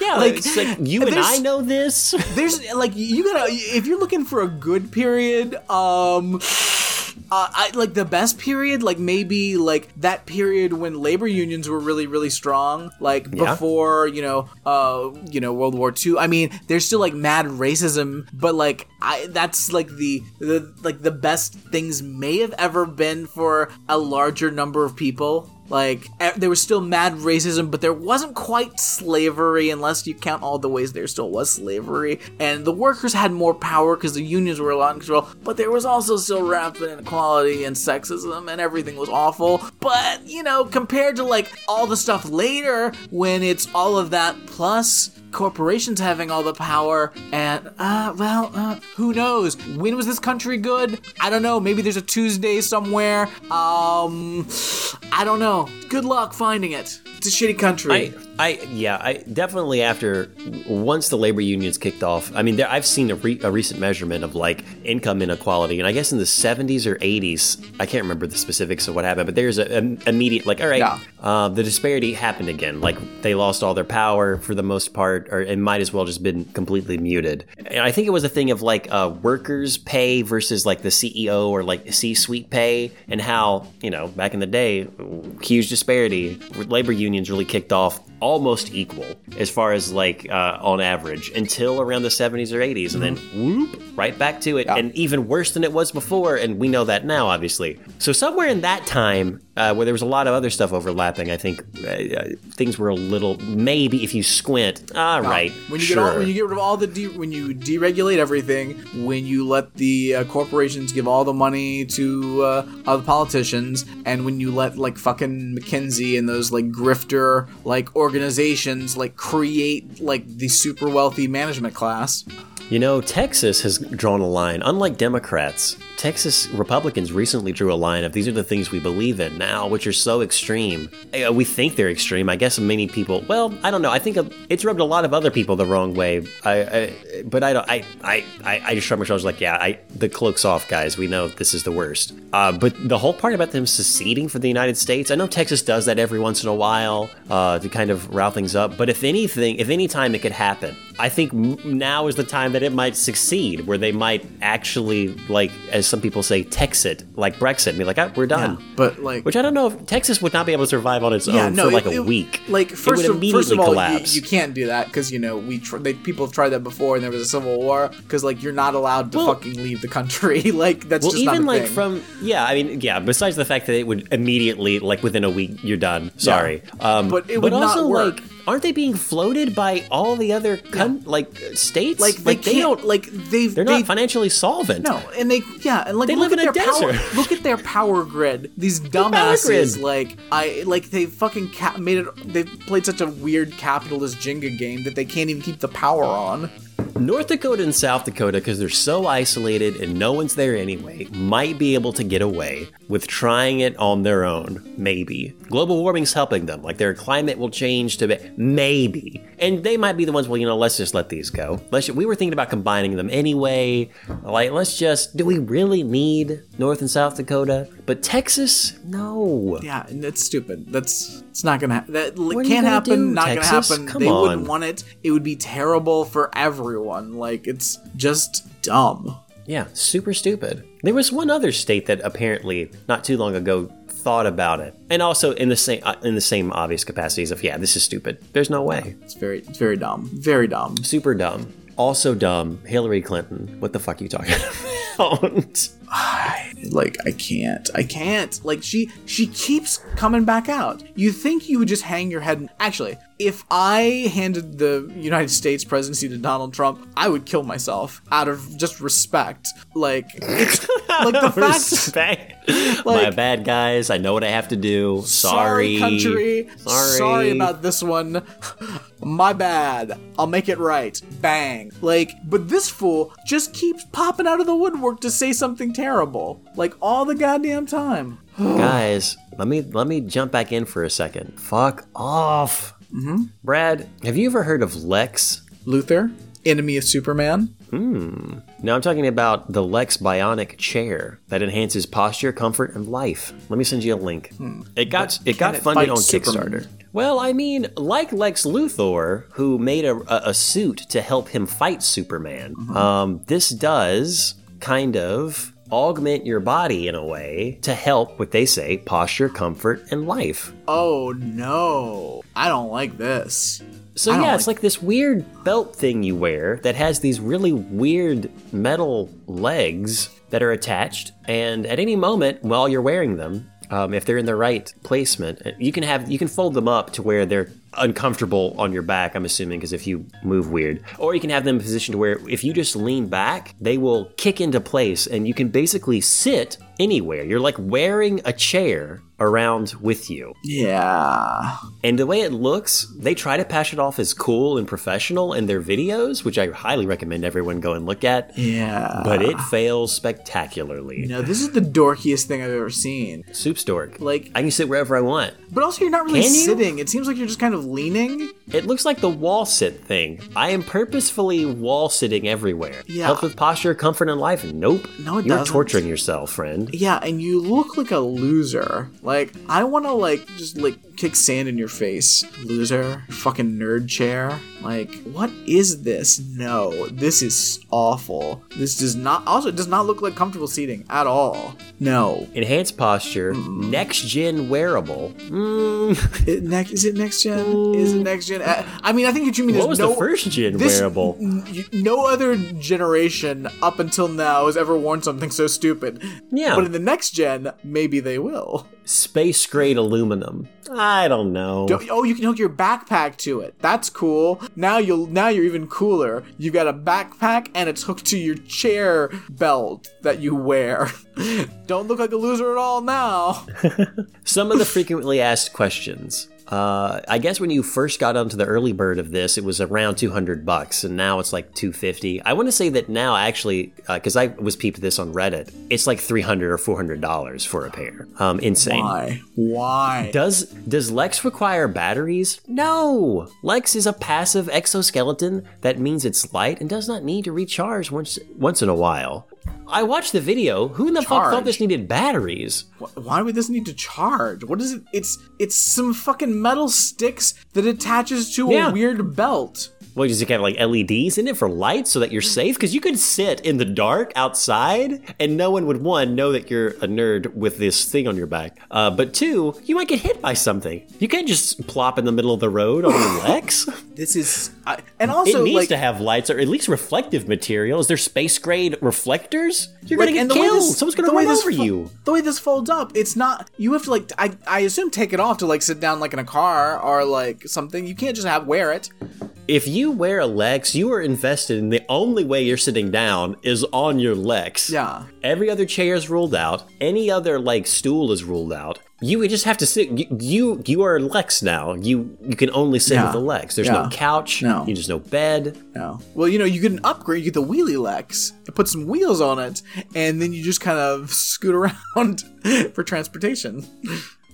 yeah. like, it's like you and I know this. There's like you gotta if you're looking for a good period, um uh, I like the best period, like maybe like that period when labor unions were really, really strong, like Yeah. before you know, uh, you know, World War II. I mean, there's still like mad racism, but like I, that's like the the like the best things may have ever been for a larger number of people. Like there was still mad racism, but there wasn't quite slavery, unless you count all the ways there still was slavery. And the workers had more power because the unions were a lot in control. But there was also still rampant inequality and sexism, and everything was awful. But you know, compared to like all the stuff later, when it's all of that plus corporations having all the power and uh well uh, who knows when was this country good i don't know maybe there's a tuesday somewhere um i don't know good luck finding it it's a shitty country I, I, yeah, I definitely after once the labor unions kicked off. I mean, there, I've seen a, re, a recent measurement of like income inequality, and I guess in the 70s or 80s, I can't remember the specifics of what happened, but there's an immediate like, all right, Yeah. uh, the disparity happened again. Like they lost all their power for the most part, or it might as well just been completely muted. And I think it was a thing of like uh, workers' pay versus like the CEO or like C-suite pay, and how you know back in the day, huge disparity. Labor unions really kicked off almost equal as far as like uh, on average until around the 70s or 80s and then whoop right back to it and even worse than it was before and we know that now obviously. So somewhere in that time uh, where there was a lot of other stuff overlapping i think uh, uh, things were a little maybe if you squint all right when you sure. get all, when you get rid of all the de- when you deregulate everything, when you let the uh, corporations give all the money to uh, all politicians, and when you let like fucking McKinsey and those like grifter like organizations like create like the super wealthy management class. You know, Texas has drawn a line. Unlike Democrats, Texas Republicans recently drew a line of these are the things we believe in now, which are so extreme. Uh, We think they're extreme. I guess many people. Well, I don't know. I think it's rubbed a lot of other people the wrong way. I, I but I don't. I, I, I just shrug my shoulders like, yeah, I the cloak's off, guys. We know this is the worst. Uh, but the whole part about them seceding from the United States, I know Texas does that every once in a while uh, to kind of rile things up. But if anything, if any time it could happen, I think now is the time that it might succeed, where they might actually, like, as some people say, Texit, like Brexit, and be like, ah, we're done. But like Which I don't know if Texas would not be able to survive on its yeah, own no, for like it- a it- week. Like It first would of, immediately first of all, you, collapse. you can't do that because you know we tr- they, people have tried that before and there was a civil war because like you're not allowed to Well- fucking leave the country. like that's well, just not even like thing. from yeah, I mean yeah. Besides the fact that it would immediately like within a week you're done. Sorry, um, But it would not also work. like aren't they being floated by all the other con- like uh, states? like they don't like they've they're they, not financially solvent. No, and they yeah, and like They look live at in a their power. desert. Look at their power grid. These power dumbasses, grid? like I like they fucking ca- made it. They played such a weird capitalist Jenga game that they can't even keep the power on. North Dakota and South Dakota, because they're so isolated and no one's there anyway, might be able to get away with trying it on their own. Maybe. Global warming's helping them. Like their climate will change to be, maybe. And they might be the ones, well, you know, let's just let these go. Let's, we were thinking about combining them anyway. Like, let's just, do we really need North and South Dakota? But Texas, no. Yeah, and it's stupid. That's it's not gonna. Ha- that What can't happen. do, not Texas? gonna happen. Come they wouldn't want it. It would be terrible for everyone. Like it's just dumb. Yeah, super stupid. There was one other state that apparently not too long ago thought about it, and also in the same uh, in the same obvious capacities of yeah, this is stupid. There's no way. It's very, it's very dumb. Very dumb. Super dumb. Also dumb. Hillary Clinton. What the fuck are you talking about? like I can't. I can't. Like she she keeps coming back out. You think you would just hang your head and actually, if I handed the United States presidency to Donald Trump, I would kill myself out of just respect. Like it's like the fact Respect. My bad, guys. I know what I have to do. Sorry, country. Sorry. about this one. My bad. I'll make it right. Bang. Like, but this fool just keeps popping out of the woodwork to say something terrible. Like all the goddamn time. guys. Let me let me jump back in for a second. Fuck off. Mm-hmm. Brad, have you ever heard of Lex? Luthor, enemy of Superman. Now I'm talking about the Lex Bionic chair that enhances posture, comfort, and life. Let me send you a link. It got it got Hmm. it funded on Superman? Kickstarter. Well, I mean, like Lex Luthor, who made a, a, a suit to help him fight Superman. Mm-hmm. Um, this does kind of augment your body in a way to help what they say posture, comfort, and life. Oh no. I don't like this. So yeah, it's like- like this weird belt thing you wear that has these really weird metal legs that are attached, and at any moment while you're wearing them, um, if they're in the right placement, you can have you can fold them up to where they're uncomfortable on your back. I'm assuming because if you move weird, or you can have them positioned where if you just lean back, they will kick into place, and you can basically sit anywhere. You're like wearing a chair around with you. Yeah. And the way it looks, they try to pass it off as cool and professional in their videos, which I highly recommend everyone go and look at. Yeah. But it fails spectacularly. no, this is the dorkiest thing I've ever seen. Soup dork. Like, I can sit wherever I want. but also you're not really sitting. It seems like you're just kind of leaning. It looks like the wall sit thing. I am purposefully wall sitting everywhere. Yeah. Help with posture, comfort, and life. Nope. No, it You're doesn't. torturing yourself, friend. Yeah, and you look like a loser. Like, I want to, like, just, like, kick sand in your face. Loser. Fucking nerd chair. Like, what is this? No, this is awful. This does not, also, it does not look like comfortable seating at all. No. Enhanced posture, next gen wearable. Mm, It, next, is it next gen? Is it next gen? Uh, I mean, I think what you mean what was no, the first gen this- wearable? n- No other generation up until now has ever worn something so stupid. Yeah. But in the next gen, maybe they will. Space grade aluminum. I don't know. Don't- Oh, you can hook your backpack to it. That's cool. Now you'll now you're even cooler. You've got a backpack and it's hooked to your chair belt that you wear. Don't look like a loser at all now. Some of the frequently asked questions. Uh, I guess when you first got onto the early bird of this, it was around 200 bucks, and now it's like 250. I want to say that now, actually, because I was peeped this on Reddit, it's like 300 or 400 dollars for a pair. Um, insane. Why? Why? Does does Lex require batteries? No. Lex is a passive exoskeleton that means it's light and does not need to recharge once once in a while. I watched the video. Who in the fuck thought this needed batteries? Why would this need to charge? What is it? It's it's some fucking metal sticks that attaches to Yeah. a weird belt. What does it have like LEDs in it for lights so that you're safe? Because you could sit in the dark outside and no one would one know that you're a nerd with this thing on your back. Uh, but two, you might get hit by something. You can't just plop in the middle of the road on your legs. This is I, and it also needs like to have lights or at least reflective material. Is there space grade reflectors? You're like, gonna get killed. this- Someone's gonna run this over fo- you. The way this folds up, it's not. You have to like. I I assume take it off to like sit down like in a car or like something. You can't just have wear it. If you wear a Lex, you are invested in the only way you're sitting down is on your Lex. Yeah. Every other chair is ruled out. Any other like stool is ruled out. You would just have to sit. You you, you are Lex now. You you can only sit Yeah. with the Lex. There's Yeah. no couch. No. There's no bed. No. Well, you know, you get an upgrade. You get the wheelie Lex, and put some wheels on it, and then you just kind of scoot around for transportation.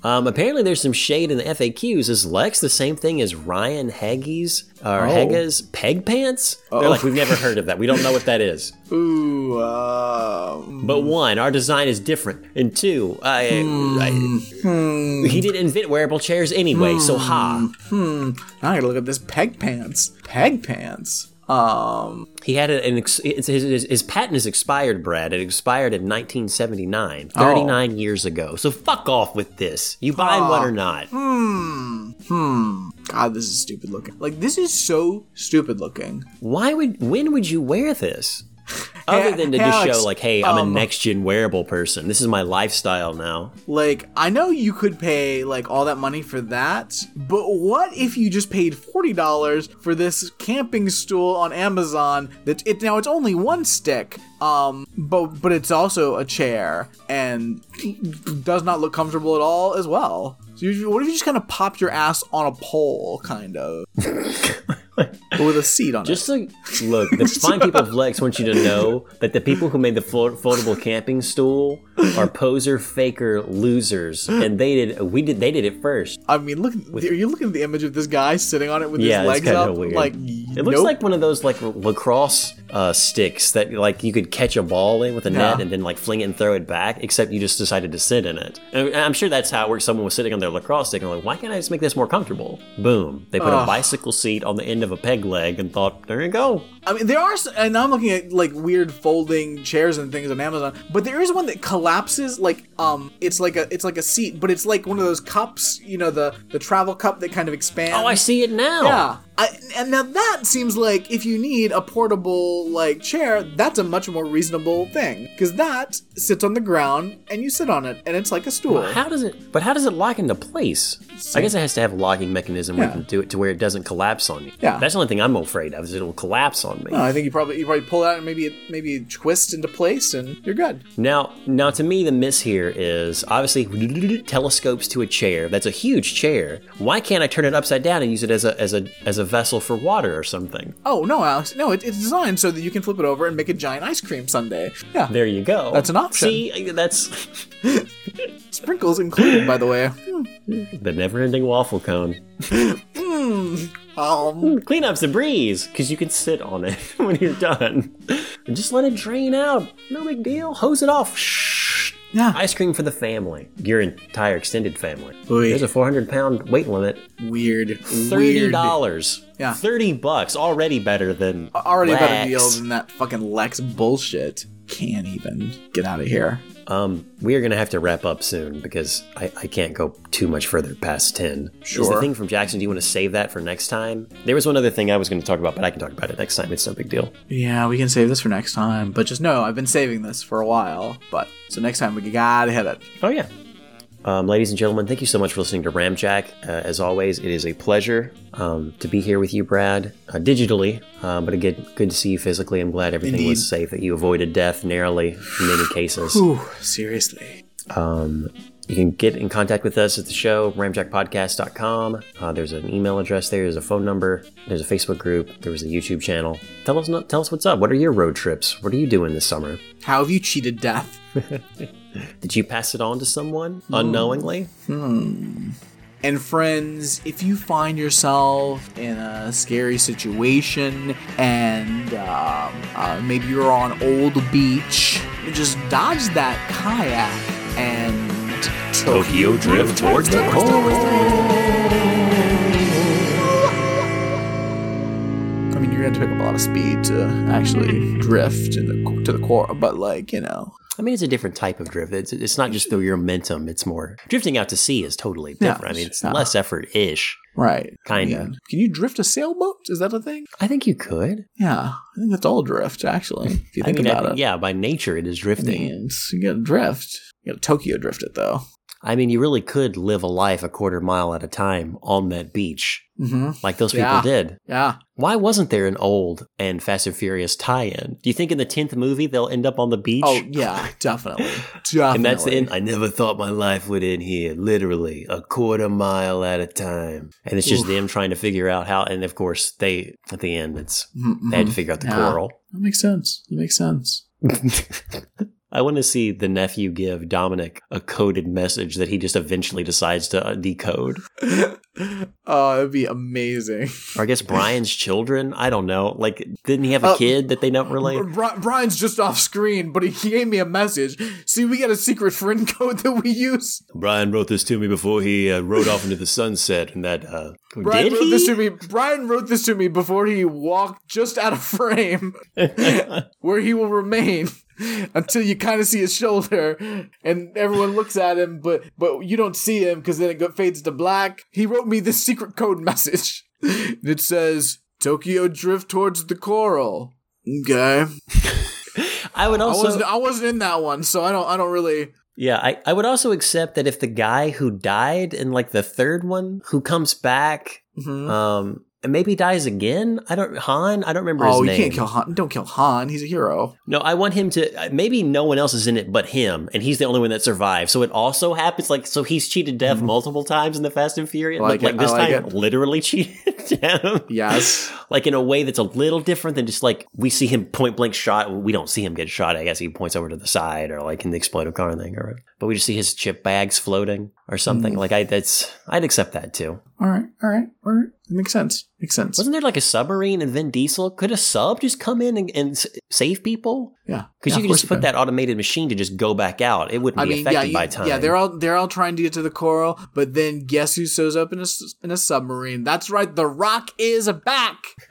Um, apparently, there's some shade in the FAQs. Is Lex the same thing as Ryan Heggy's or Oh. Hega's peg pants? They're like, we've never heard of that. We don't know what that is. Ooh. Um, But one, our design is different, and two, I, Hmm. I- he didn't invent wearable chairs anyway. So ha, now I gotta look at this peg pants. Peg pants. Um. he had an ex- his, his, his patent is expired, Brad. It expired in 1979, 39 years ago. So fuck off with this. You buying one or not? Hmm. Hmm. God, this is stupid looking. Like this is so stupid looking. Why would when would you wear this? Other than to hey, just Alex, show like, hey, I'm um, a next gen wearable person. This is my lifestyle now. Like, I know you could pay like all that money for that, but what if you just paid forty dollars for this camping stool on Amazon? That it now it's only one stick, um, but but it's also a chair and does not look comfortable at all as well. So you, what if you just kind of pop your ass on a pole, kind of, with a seat on it. Just it? so, look, the fine people of Lex want you to know that the people who made the foldable camping stool are poser, faker, losers, and they did. We did. They did it first. I mean, look. Are you looking at the image of this guy sitting on it with Yeah, his legs up? weird. Like, it looks nope. like one of those like lacrosse uh, sticks that like you could catch a ball in with a net Yeah. and then like fling it and throw it back. Except you just decided to sit in it. And I'm sure that's how it works. Someone was sitting on their lacrosse stick and like, why can't I just make this more comfortable? Boom! They put a bicycle seat on the end of a peg leg and thought, there you go. I mean, there are, and I'm looking at like weird folding chairs and things on Amazon, but there is one that collapses. Like, um, it's like a, it's like a seat, but it's like one of those cups, you know, the the travel cup that kind of expands. Oh, I see it now. Yeah, I, and now that seems like if you need a portable like chair, that's a much more reasonable thing because that sits on the ground and you sit on it, and it's like a stool. How does it? But how does it lock into place? I guess it has to have a locking mechanism where you can do it to where it doesn't collapse on you. Yeah. That's the only thing I'm afraid of is it'll collapse on No, I think you probably you probably pull it out and maybe it maybe it twists into place and you're good. Now, now to me, the miss here is obviously telescopes to a chair. That's a huge chair. Why can't I turn it upside down and use it as a as a as a vessel for water or something? Oh no, Alex! No, it, it's designed so that you can flip it over and make a giant ice cream sundae. Yeah, There you go. That's an option. See, that's sprinkles included, by the way. Hmm. the never-ending waffle cone. Um, Clean up's a breeze because you can sit on it when you're done and just let it drain out. No big deal. Hose it off. Shh. yeah, Ice cream for the family, your entire extended family. Oy. There's a 400 pound weight limit. weird. Thirty dollars. Yeah. Thirty bucks. Already better than Already a better Lex. deal than that fucking Lex bullshit. Can't even get out of here. Um, we are gonna have to wrap up soon because I, I can't go too much further past ten. Is the thing from Jackson? Do you want to save that for next time? There was one other thing I was going to talk about, but I can talk about it next time. It's no big deal. Yeah, we can save this for next time. But just know, I've been saving this for a while. But so next time we gotta hit it. Oh yeah. Um, ladies and gentlemen, thank you so much for listening to Ramjack. Uh, as always, it is a pleasure um, to be here with you, Brad, uh, digitally. Uh, but again, good to see you physically. I'm glad everything Indeed. was safe, that you avoided death narrowly in many cases. Whew, seriously. Um, you can get in contact with us at the show, ramjackpodcast.com. Uh, there's an email address there, there's a phone number, there's a Facebook group, there was a YouTube channel. Tell us, tell us what's up. What are your road trips? What are you doing this summer? How have you cheated death? Did you pass it on to someone unknowingly? And friends, if you find yourself in a scary situation and um, uh, maybe you're on Old Beach, just dodge that kayak and Tokyo drift towards the coast. I mean, you're gonna pick up a lot of speed to actually drift in the, to the core, but like you know, I mean, it's a different type of drift. It's, it's not just the your momentum. It's more drifting out to sea is totally different. I mean, it's less effort ish. right? Kinda. Yeah. Can you drift a sailboat? Is that a thing? I think you could. Yeah, I think that's all drift actually. If you I think mean, about I- it, yeah, by nature, it is I drifting. mean, it's- you gotta drift. You gotta Tokyo drift it though. I mean, you really could live a life a quarter mile at a time on that beach, Mm-hmm. like those people Yeah. did. Yeah. Why wasn't there an old and Fast and Furious tie-in? Do you think in the tenth movie they'll end up on the beach? Oh yeah, definitely. Definitely. And that's the end. I never thought my life would end here, literally a quarter mile at a time. And it's just Oof. them trying to figure out how. And of course, they at the end, it's Mhm, they had to figure out the Yeah. coral. That makes sense. That makes sense. I want to see the nephew give Dominic a coded message that he just eventually decides to uh, decode. oh, that'd be amazing. Or I guess Brian's children. I don't know. Like, didn't he have a Uh, kid that they don't relate? Bri- Brian's just off screen, but he he gave me a message. See, we got a secret friend code that we use. Brian wrote this to me before he uh, rode off into the sunset, and that uh, Brian did wrote he? this to me. Brian wrote this to me before he walked just out of frame, where he will remain until you kind of see his shoulder, and everyone looks at him, but but you don't see him because then it fades to black. He wrote me this secret code message. It says Tokyo drift towards the coral. Okay, I would I also, wasn't I wasn't in that one, so I don't I don't really. yeah, I, I would also accept that if the guy who died in like the third one, who comes back, Mhm. um, and maybe dies again. I don't Han. I don't remember his Oh, you name. can't kill Han. Don't kill Han. He's a hero. No, I want him to. uh, Maybe no one else is in it but him, and he's the only one that survives. So it also happens like so he's cheated death multiple times in the Fast and Furious, Mm-hmm. Like like this like time it. literally cheated him. Yes. like in a way that's a little different than just like we see him point blank shot. We don't see him get shot. I guess he points over to the side or like in the explosive car thing, or but we just see his chip bags floating or something. Mm. Like I, that's I'd accept that too. All right. All right. All right. Makes sense. Makes sense. Wasn't there like a submarine and Vin Diesel? Could a sub just come in and, and save people? yeah. Because Yeah, you could just put could. that automated machine to just go back out. It wouldn't I be mean, yeah, affected you- by time. yeah. They're all they're all trying to get to the coral, but then guess who shows up in a in a submarine? That's right. The Rock is back.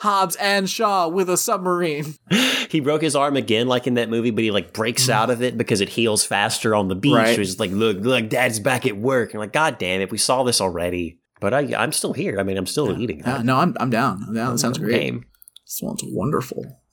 Hobbs and Shaw with a submarine. he broke his arm again, like in that movie, but he like breaks out of it because it heals faster on the beach. Mm-hmm. Right. So he's like, "Look, look, Dad's back at work." And like, God damn it, we saw this already. But I, I'm still here. I mean, I'm still eating. Yeah, no, I'm I'm down. I'm down. That sounds great. game. This one's wonderful.